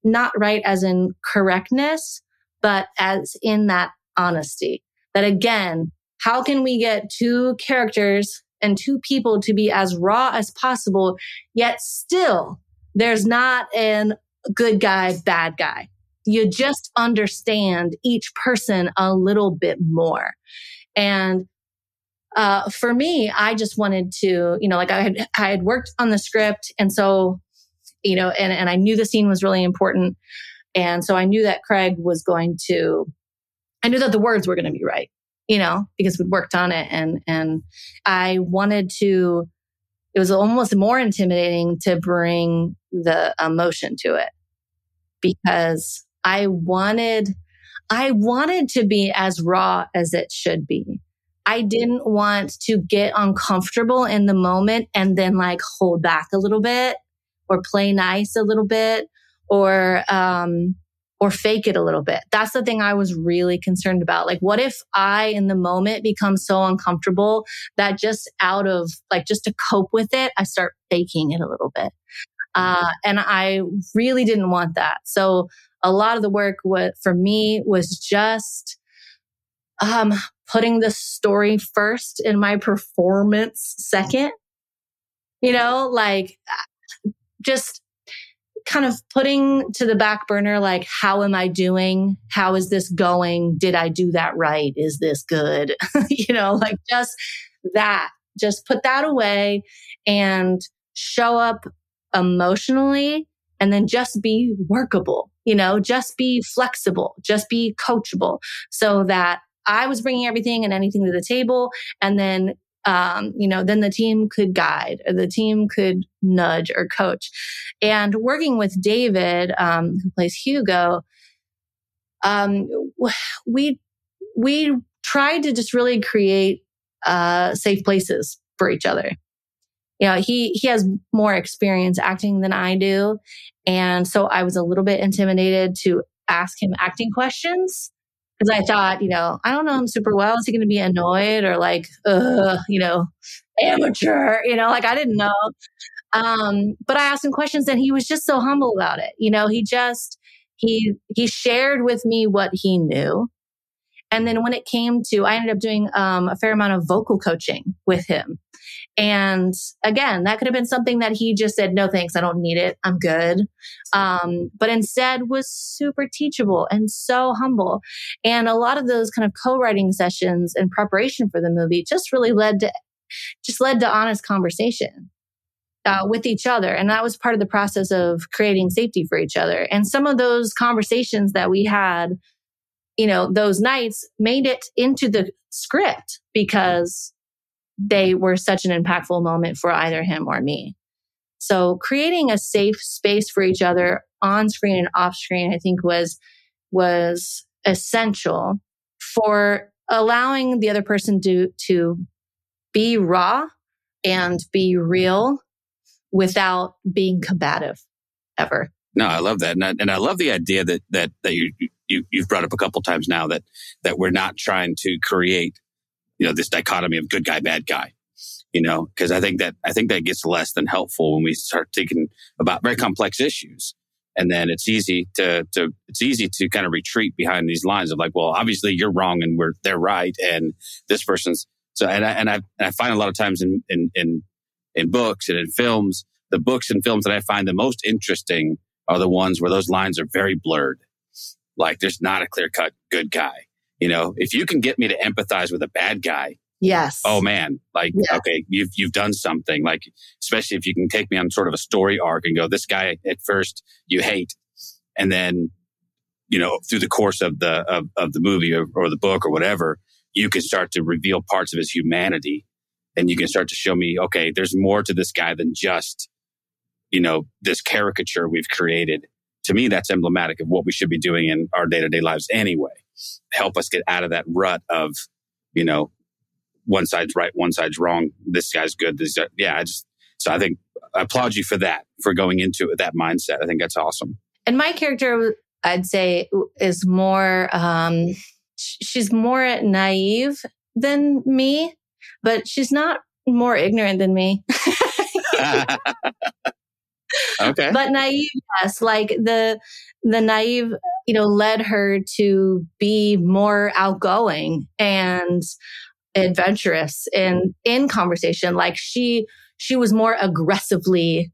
not right as in correctness, but as in that honesty. That again, how can we get two characters and two people to be as raw as possible, yet still there's not an good guy, bad guy. You just understand each person a little bit more. And uh, for me, I just wanted to, you know, like I had, I had worked on the script. And so you know, and, and I knew the scene was really important. And so I knew that Craig was going to, I knew that the words were going to be right, you know, because we'd worked on it and, and I wanted to, it was almost more intimidating to bring the emotion to it because I wanted, I wanted to be as raw as it should be. I didn't want to get uncomfortable in the moment and then like hold back a little bit or play nice a little bit or, um, or fake it a little bit. That's the thing I was really concerned about. Like, what if I in the moment become so uncomfortable that just out of like, just to cope with it, I start faking it a little bit. Uh, and I really didn't want that. So a lot of the work what for me was just, um, putting the story first in my performance second. You know, like just kind of putting to the back burner, like, how am I doing? How is this going? Did I do that right? Is this good? [LAUGHS] you know, like just that, just put that away and show up emotionally and then just be workable, you know, just be flexible, just be coachable so that I was bringing everything and anything to the table and then um, you know, then the team could guide or the team could nudge or coach. And working with David, um, who plays Hugo, um, we, we tried to just really create, uh, safe places for each other. You know, he, he has more experience acting than I do. And so I was a little bit intimidated to ask him acting questions because I thought, you know, I don't know him super well. Is he going to be annoyed or like, you know, amateur? You know, like I didn't know. Um, but I asked him questions and he was just so humble about it. You know, he just he he shared with me what he knew. And then when it came to, I ended up doing um, a fair amount of vocal coaching with him. And again, that could have been something that he just said, no, thanks. I don't need it. I'm good. Um, but instead was super teachable and so humble. And a lot of those kind of co-writing sessions in preparation for the movie just really led to, just led to honest conversation. Uh, with each other. And that was part of the process of creating safety for each other. And some of those conversations that we had, you know, those nights made it into the script because they were such an impactful moment for either him or me. So creating a safe space for each other on screen and off screen, I think was, was essential for allowing the other person to, to be raw and be real without being combative ever. No, I love that, and I, and I love the idea that that that you you you've brought up a couple times now that that we're not trying to create you know, this dichotomy of good guy, bad guy, you know, because I think that, I think that gets less than helpful when we start thinking about very complex issues. And then it's easy to, to, it's easy to kind of retreat behind these lines of like, well, obviously you're wrong and we're, they're right. And this person's, so, and I, and I, and I find a lot of times in, in, in, in books and in films, the books and films that I find the most interesting are the ones where those lines are very blurred. Like there's not a clear cut good guy. You know, if you can get me to empathize with a bad guy, Yes. Oh man, like yeah. okay, you've you've done something. Like especially if you can take me on sort of a story arc and go, this guy at first you hate, and then you know through the course of the of, of the movie or, or the book or whatever, you can start to reveal parts of his humanity, and you can start to show me, okay, there's more to this guy than just you know this caricature we've created. To me, that's emblematic of what we should be doing in our day to day lives anyway help us get out of that rut of, you know, one side's right, one side's wrong. This guy's good. This, guy, yeah. I just, so I think I applaud you for that, for going into that mindset. I think that's awesome. And my character, I'd say, is more, um, she's more naive than me, but she's not more ignorant than me. [LAUGHS] [LAUGHS] [LAUGHS] okay. But naive, yes. Like the, the naive you know, led her to be more outgoing and adventurous in, in conversation. Like she, she was more aggressively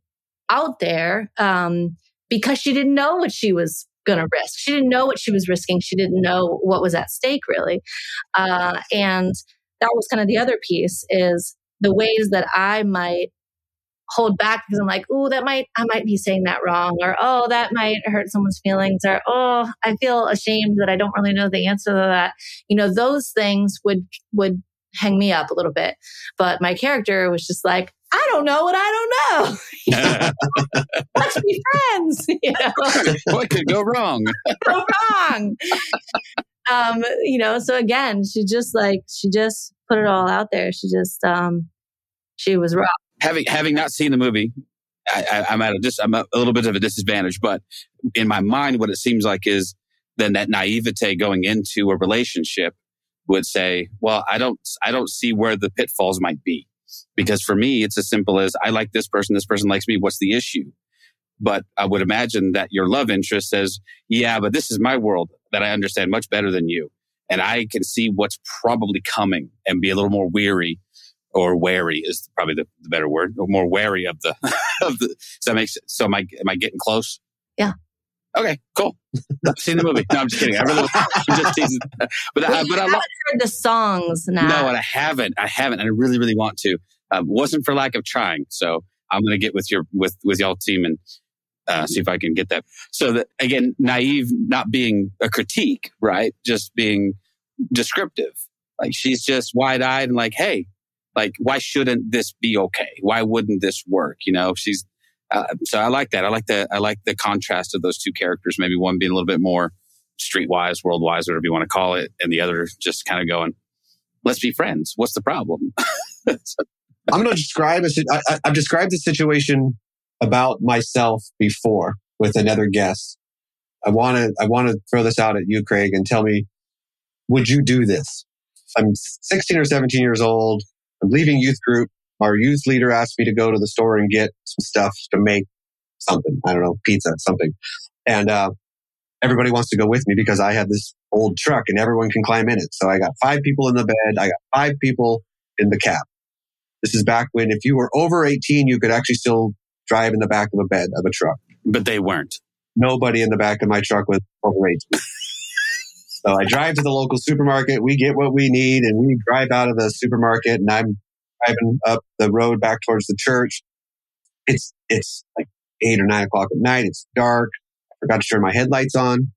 out there, um, because she didn't know what she was going to risk. She didn't know what she was risking. She didn't know what was at stake really. Uh, and that was kind of the other piece is the ways that I might hold back because I'm like, oh, that might, I might be saying that wrong, or oh, that might hurt someone's feelings, or oh, I feel ashamed that I don't really know the answer to that. You know, those things would, would hang me up a little bit. But my character was just like, I don't know what I don't know. [LAUGHS] [LAUGHS] Let's be friends. [LAUGHS] You know? what could go wrong? go wrong. um, you know, so again, she just like she just put it all out there. She just um she was raw having having not seen the movie, I, am at a dis, I'm a, a little bit of a disadvantage. But in my mind, what it seems like is then that naivete going into a relationship would say, "Well, I don't I don't see where the pitfalls might be." Because for me, it's as simple as I like this person, this person likes me. What's the issue? But I would imagine that your love interest says, yeah, but this is my world that I understand much better than you. And I can see what's probably coming and be a little more weary or wary is probably the, the better word, or more wary of the [LAUGHS] of the. So that makes so am I am I getting close? Yeah. Okay, cool. I've seen the movie. No, I'm just kidding. I really, I'm just teasing. But well, I, but I heard the songs now. No, and I haven't. I haven't, and I really, really want to. Um, wasn't for lack of trying. So I'm going to get with your with with y'all team and uh, see if I can get that. So that again, naive, not being a critique, right? Just being descriptive. Like she's just wide eyed and like, hey, like why shouldn't this be okay? Why wouldn't this work? You know she's uh, so i like that. I like the i like the contrast of those two characters maybe one being a little bit more streetwise worldwise whatever you want to call it and the other just kind of going let's be friends. What's the problem? [LAUGHS] So, i'm going to describe a, I, i've described the situation about myself before with another guest. I want to, I want to throw this out at you, Craig, and tell me, would you do this? I'm 16 or 17 years old. I'm leaving youth group. Our youth leader asked me to go to the store and get some stuff to make something. I don't know, pizza, something. And, uh, everybody wants to go with me because I have this old truck and everyone can climb in it. So I got five people in the bed. I got five people in the cab. This is back when if you were over 18, you could actually still drive in the back of a bed of a truck. But they weren't. Nobody in the back of my truck was over 18. So I drive to the local supermarket. We get what we need and we drive out of the supermarket and I'm driving up the road back towards the church. It's, it's like eight or nine o'clock at night. It's dark. I forgot to turn my headlights on.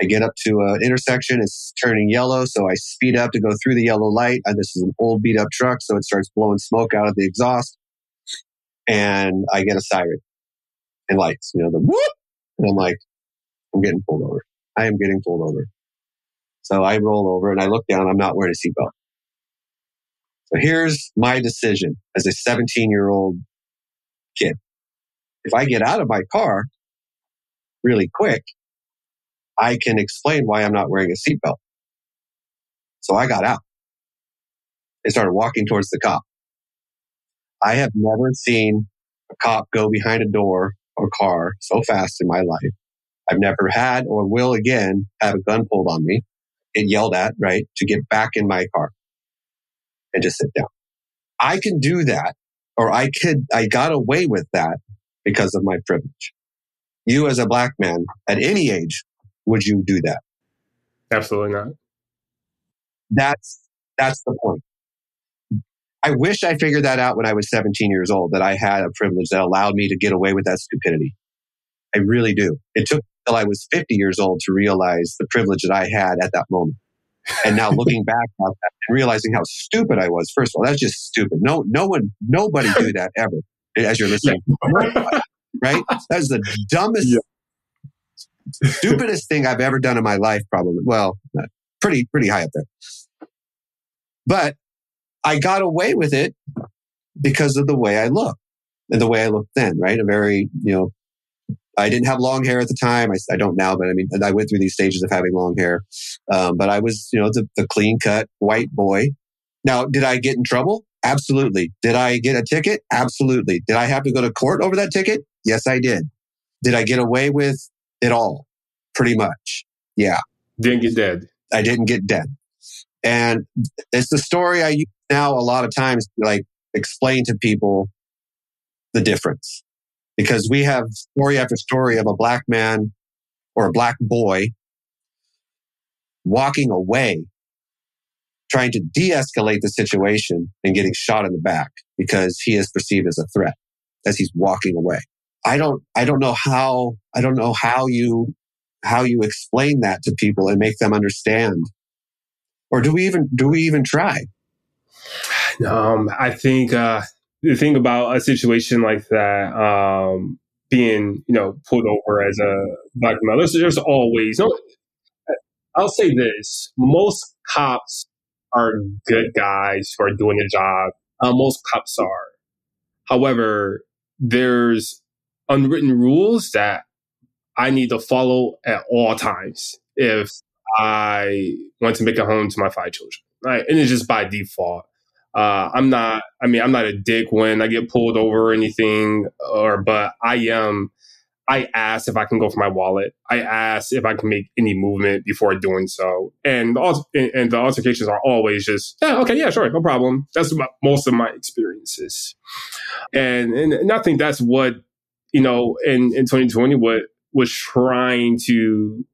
I get up to an intersection. It's turning yellow. So I speed up to go through the yellow light. And this is an old beat up truck. So it starts blowing smoke out of the exhaust. And I get a siren and lights, you know, the whoop. And I'm like, I'm getting pulled over. I am getting pulled over. So I roll over and I look down. I'm not wearing a seatbelt. So here's my decision as a 17 year old kid. If I get out of my car really quick, I can explain why I'm not wearing a seatbelt. So I got out and started walking towards the cop. I have never seen a cop go behind a door or car so fast in my life. I've never had or will again have a gun pulled on me and yelled at, right, to get back in my car and just sit down. I can do that or I could, I got away with that because of my privilege. You as a black man at any age would you do that? Absolutely not. That's that's the point. I wish I figured that out when I was 17 years old, that I had a privilege that allowed me to get away with that stupidity. I really do. It took till I was 50 years old to realize the privilege that I had at that moment. And now looking [LAUGHS] back and realizing how stupid I was. First of all, that's just stupid. No, no one, nobody do that ever. As you're listening, [LAUGHS] right? That's the dumbest yeah stupidest thing I've ever done in my life, probably. Well, uh, pretty, pretty high up there. But I got away with it because of the way I look and the way I looked then, right? A very, you know, I didn't have long hair at the time. I, I don't now, but I mean, I went through these stages of having long hair. Um, but I was, you know, the, the clean cut white boy. Now, did I get in trouble? Absolutely. Did I get a ticket? Absolutely. Did I have to go to court over that ticket? Yes, I did. Did I get away with it all, pretty much. Yeah. Didn't get dead. I didn't get dead. And it's the story I use now a lot of times, like explain to people the difference because we have story after story of a black man or a black boy walking away, trying to de-escalate the situation and getting shot in the back because he is perceived as a threat as he's walking away. I don't, I don't know how, I don't know how you, how you explain that to people and make them understand. Or do we even, do we even try? Um, I think, uh, the thing about a situation like that, um, being, you know, pulled over as a black male, there's, there's always, I'll say this, most cops are good guys who are doing the job. Uh, most cops are. However, there's unwritten rules that I need to follow at all times if I want to make a home to my five children. Right. And it's just by default. Uh, I'm not, I mean, I'm not a dick when I get pulled over or anything, or, but I am, I ask if I can go for my wallet. I ask if I can make any movement before doing so. And the, and the altercations are always just, yeah, okay, yeah, sure, no problem. That's most of my experiences. And, and I think that's what you know, in, in 2020, what was trying to,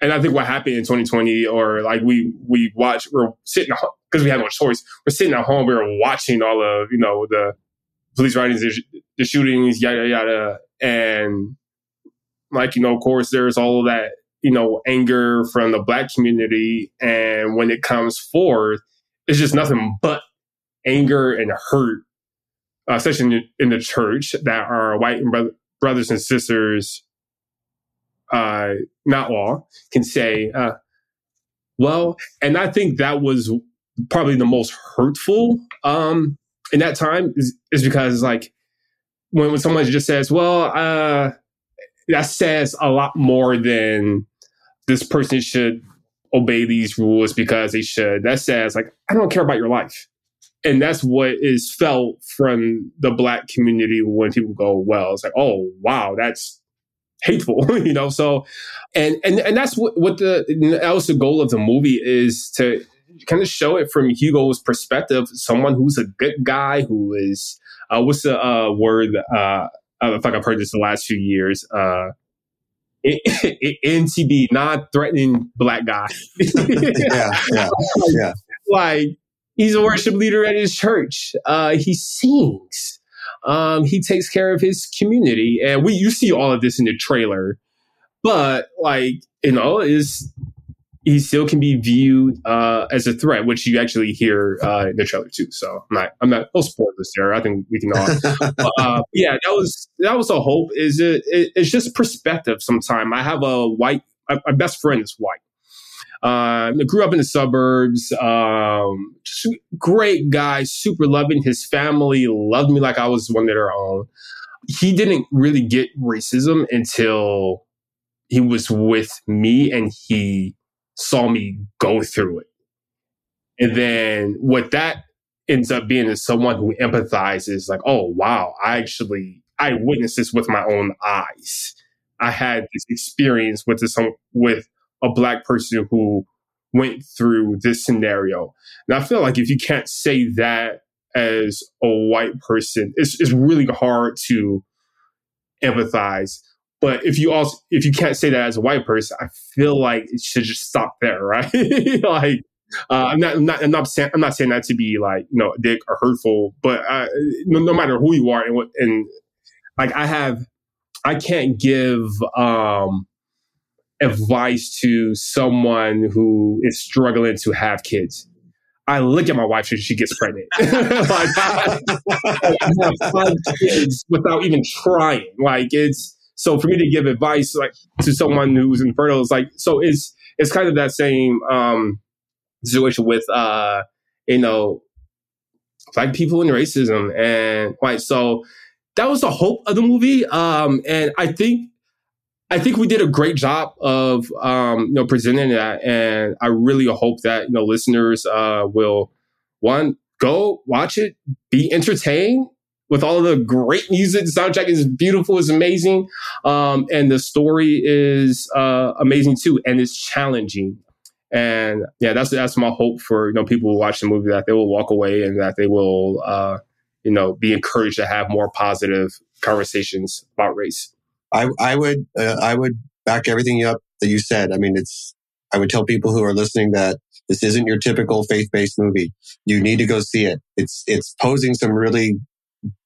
and I think what happened in 2020, or like we, we watch, we're sitting, because we had no choice, we're sitting at home, we were watching all of, you know, the police writings, the, shootings, yada, yada. And like, you know, of course, there's all of that, you know, anger from the black community. And when it comes forth, it's just nothing but anger and hurt, uh, especially in the, in the church that are white brothers and sisters, uh, not all, can say, uh, well, and I think that was probably the most hurtful um, in that time is, is because like when, when someone just says, well, uh, that says a lot more than this person should obey these rules because they should. That says like I don't care about your life. And that's what is felt from the black community when people go, well, it's like, oh wow, that's hateful, [LAUGHS] you know. So and and and that's what what the that was the goal of the movie is to kind of show it from Hugo's perspective, someone who's a good guy who is uh, what's the uh, word uh, I feel like I've heard this the last few years. Uh, NTB, [LAUGHS] non-threatening black guy. [LAUGHS] yeah, yeah, yeah. Like he's a worship leader at his church. Uh, he sings. Um, he takes care of his community, and we you see all of this in the trailer. But like you know, is he still can be viewed uh, as a threat, which you actually hear uh, in the trailer too. So I'm not, I'm not, no spoilers there. I think we can all. [LAUGHS] uh, yeah, that was that was a hope. Is it, it? It's just perspective. Sometimes I have a white. My, my best friend is white. Um, grew up in the suburbs. Um, just great guy, super loving. His family loved me like I was one of their own. He didn't really get racism until he was with me, and he saw me go through it. And then what that ends up being is someone who empathizes, like, oh, wow, I actually, I witnessed this with my own eyes. I had this experience with this, with a black person who went through this scenario. And I feel like if you can't say that as a white person, it's, it's really hard to empathize. But if you also if you can't say that as a white person, I feel like it should just stop there, [LAUGHS] right? like uh, I'm not I'm not I'm not saying I'm not saying that to be like you know dick or hurtful, but uh, no, no, matter who you are and what and like I have I can't give um advice to someone who is struggling to have kids. I look at my wife when she gets pregnant. [LAUGHS] like I, I have five kids without even trying. Like it's so for me to give advice like to someone who's infertile is like so it's it's kind of that same um situation with uh you know black people and racism and like so that was the hope of the movie um and i think i think we did a great job of um you know presenting that and i really hope that you know listeners uh will one go watch it be entertained with all the great music. The soundtrack is beautiful, it's amazing. Um, and the story is uh, amazing too, and it's challenging. And yeah, that's that's my hope for you know people who watch the movie that they will walk away and that they will uh, you know be encouraged to have more positive conversations about race. I I would uh, I would back everything up that you said. I mean, it's I would tell people who are listening that this isn't your typical faith-based movie. You need to go see it. It's it's posing some really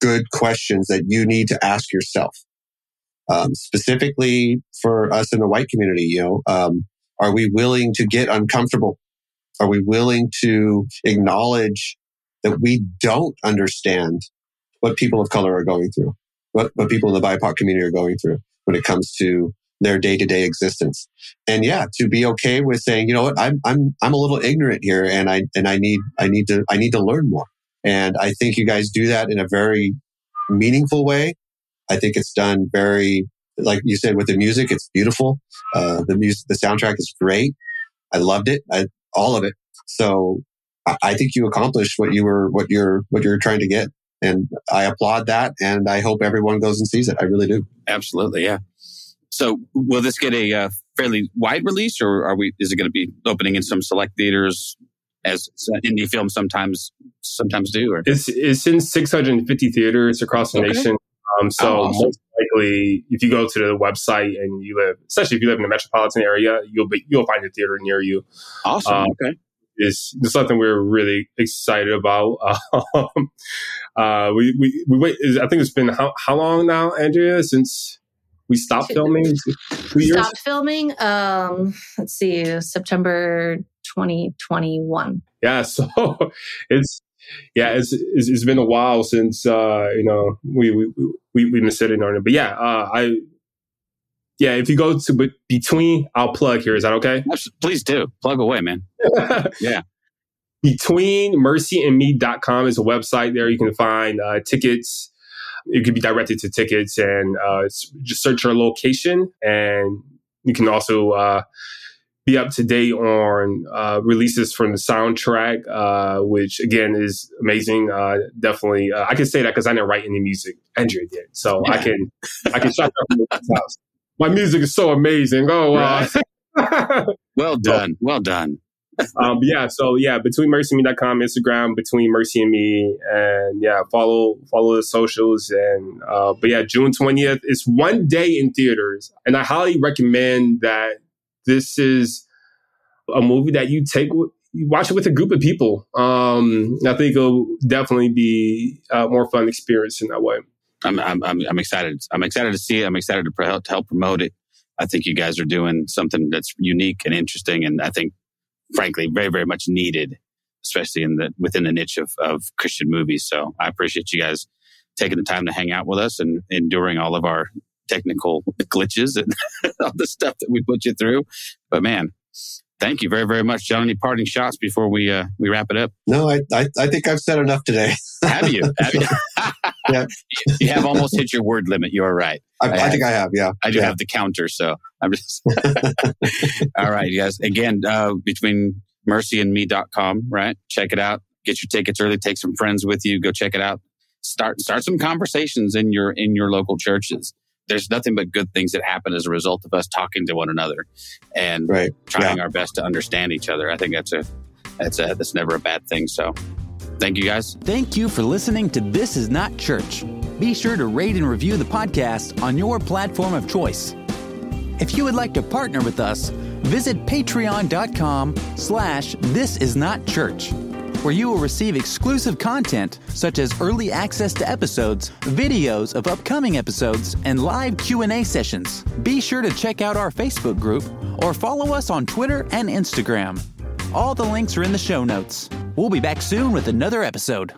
good questions that you need to ask yourself. Um, specifically for us in the white community, you know, um, are we willing to get uncomfortable? Are we willing to acknowledge that we don't understand what people of color are going through, what, what people in the BIPOC community are going through when it comes to their day to day existence? And yeah, to be okay with saying, you know what, I'm, I'm, I'm a little ignorant here and I, and I need, I need to, I need to learn more. And I think you guys do that in a very meaningful way. I think it's done very, like you said, with the music, it's beautiful. Uh, the music, the soundtrack is great. I loved it. I, all of it. So I, I think you accomplished what you were, what you're, what you're trying to get. And I applaud that. And I hope everyone goes and sees it. I really do. Absolutely. Yeah. So will this get a uh, fairly wide release or are we, is it going to be opening in some select theaters as indie films sometimes sometimes do? Or? It's it's in 650 theaters across the okay. nation. Um, so oh, awesome. most likely, if you go to the website and you live, especially if you live in the metropolitan area, you'll be you'll find a theater near you. Awesome. Um, okay. Is something we're really excited about. [LAUGHS] Um, uh, we, we, we wait. I think it's been how, how long now, Andrea, since we stopped filming? Two years? Stopped filming. Um, let's see, September 2021. Yeah, [LAUGHS] so it's yeah, it's, it's, it's been a while since uh, you know we we we we've been sitting on it, but yeah, uh, I yeah, if you go to between, I'll plug here. Is that okay? Please do plug away, man. [LAUGHS] yeah. Between mercyandme.com is a website there you can find uh, tickets it could be directed to tickets and uh, just search your location and you can also uh, be up to date on uh, releases from the soundtrack, uh, which again is amazing. Uh, definitely, uh, I can say that because I didn't write any music. Andrea did, so I can I can shout out from the house. My music is so amazing. Oh, uh, Right. [LAUGHS] well done. Well done. um, yeah, so yeah, between mercyme.com, Instagram, between mercy and me, and yeah, follow follow the socials, and uh, but yeah, June twentieth is one day in theaters, and I highly recommend that this is a movie that you take you watch it with a group of people. Um, I think it'll definitely be a more fun experience in that way. I'm, I'm, I'm, excited. I'm excited to see it. I'm excited to, pro- to help promote it. I think you guys are doing something that's unique and interesting, and I think, frankly, very, very much needed, especially in the within the niche of, of Christian movies. So I appreciate you guys taking the time to hang out with us and enduring all of our technical glitches and [LAUGHS] all the stuff that we put you through. But man, thank you very, very much, John. Any parting shots before we uh, we wrap it up? No, I, I, I think I've said enough today. Have you? Have you? [LAUGHS] Yeah. [LAUGHS] you have almost hit your word limit. You are right. I, I, think I have. Yeah. I do yeah. have the counter, so I'm just. [LAUGHS] [LAUGHS] All right, guys. Again, uh, between mercyandme.com, right? Check it out. Get your tickets early. Take some friends with you. Go check it out. Start start some conversations in your in your local churches. There's nothing but good things that happen as a result of us talking to one another and Right. trying Yeah. our best to understand each other. I think that's a that's a that's never a bad thing. So, thank you guys. Thank you for listening to This Is Not Church. Be sure to rate and review the podcast on your platform of choice. If you would like to partner with us, visit patreon.com slash this is not church, where you will receive exclusive content such as early access to episodes, videos of upcoming episodes, and live Q&A sessions. Be sure to check out our Facebook group or follow us on Twitter and Instagram. All the links are in the show notes. We'll be back soon with another episode.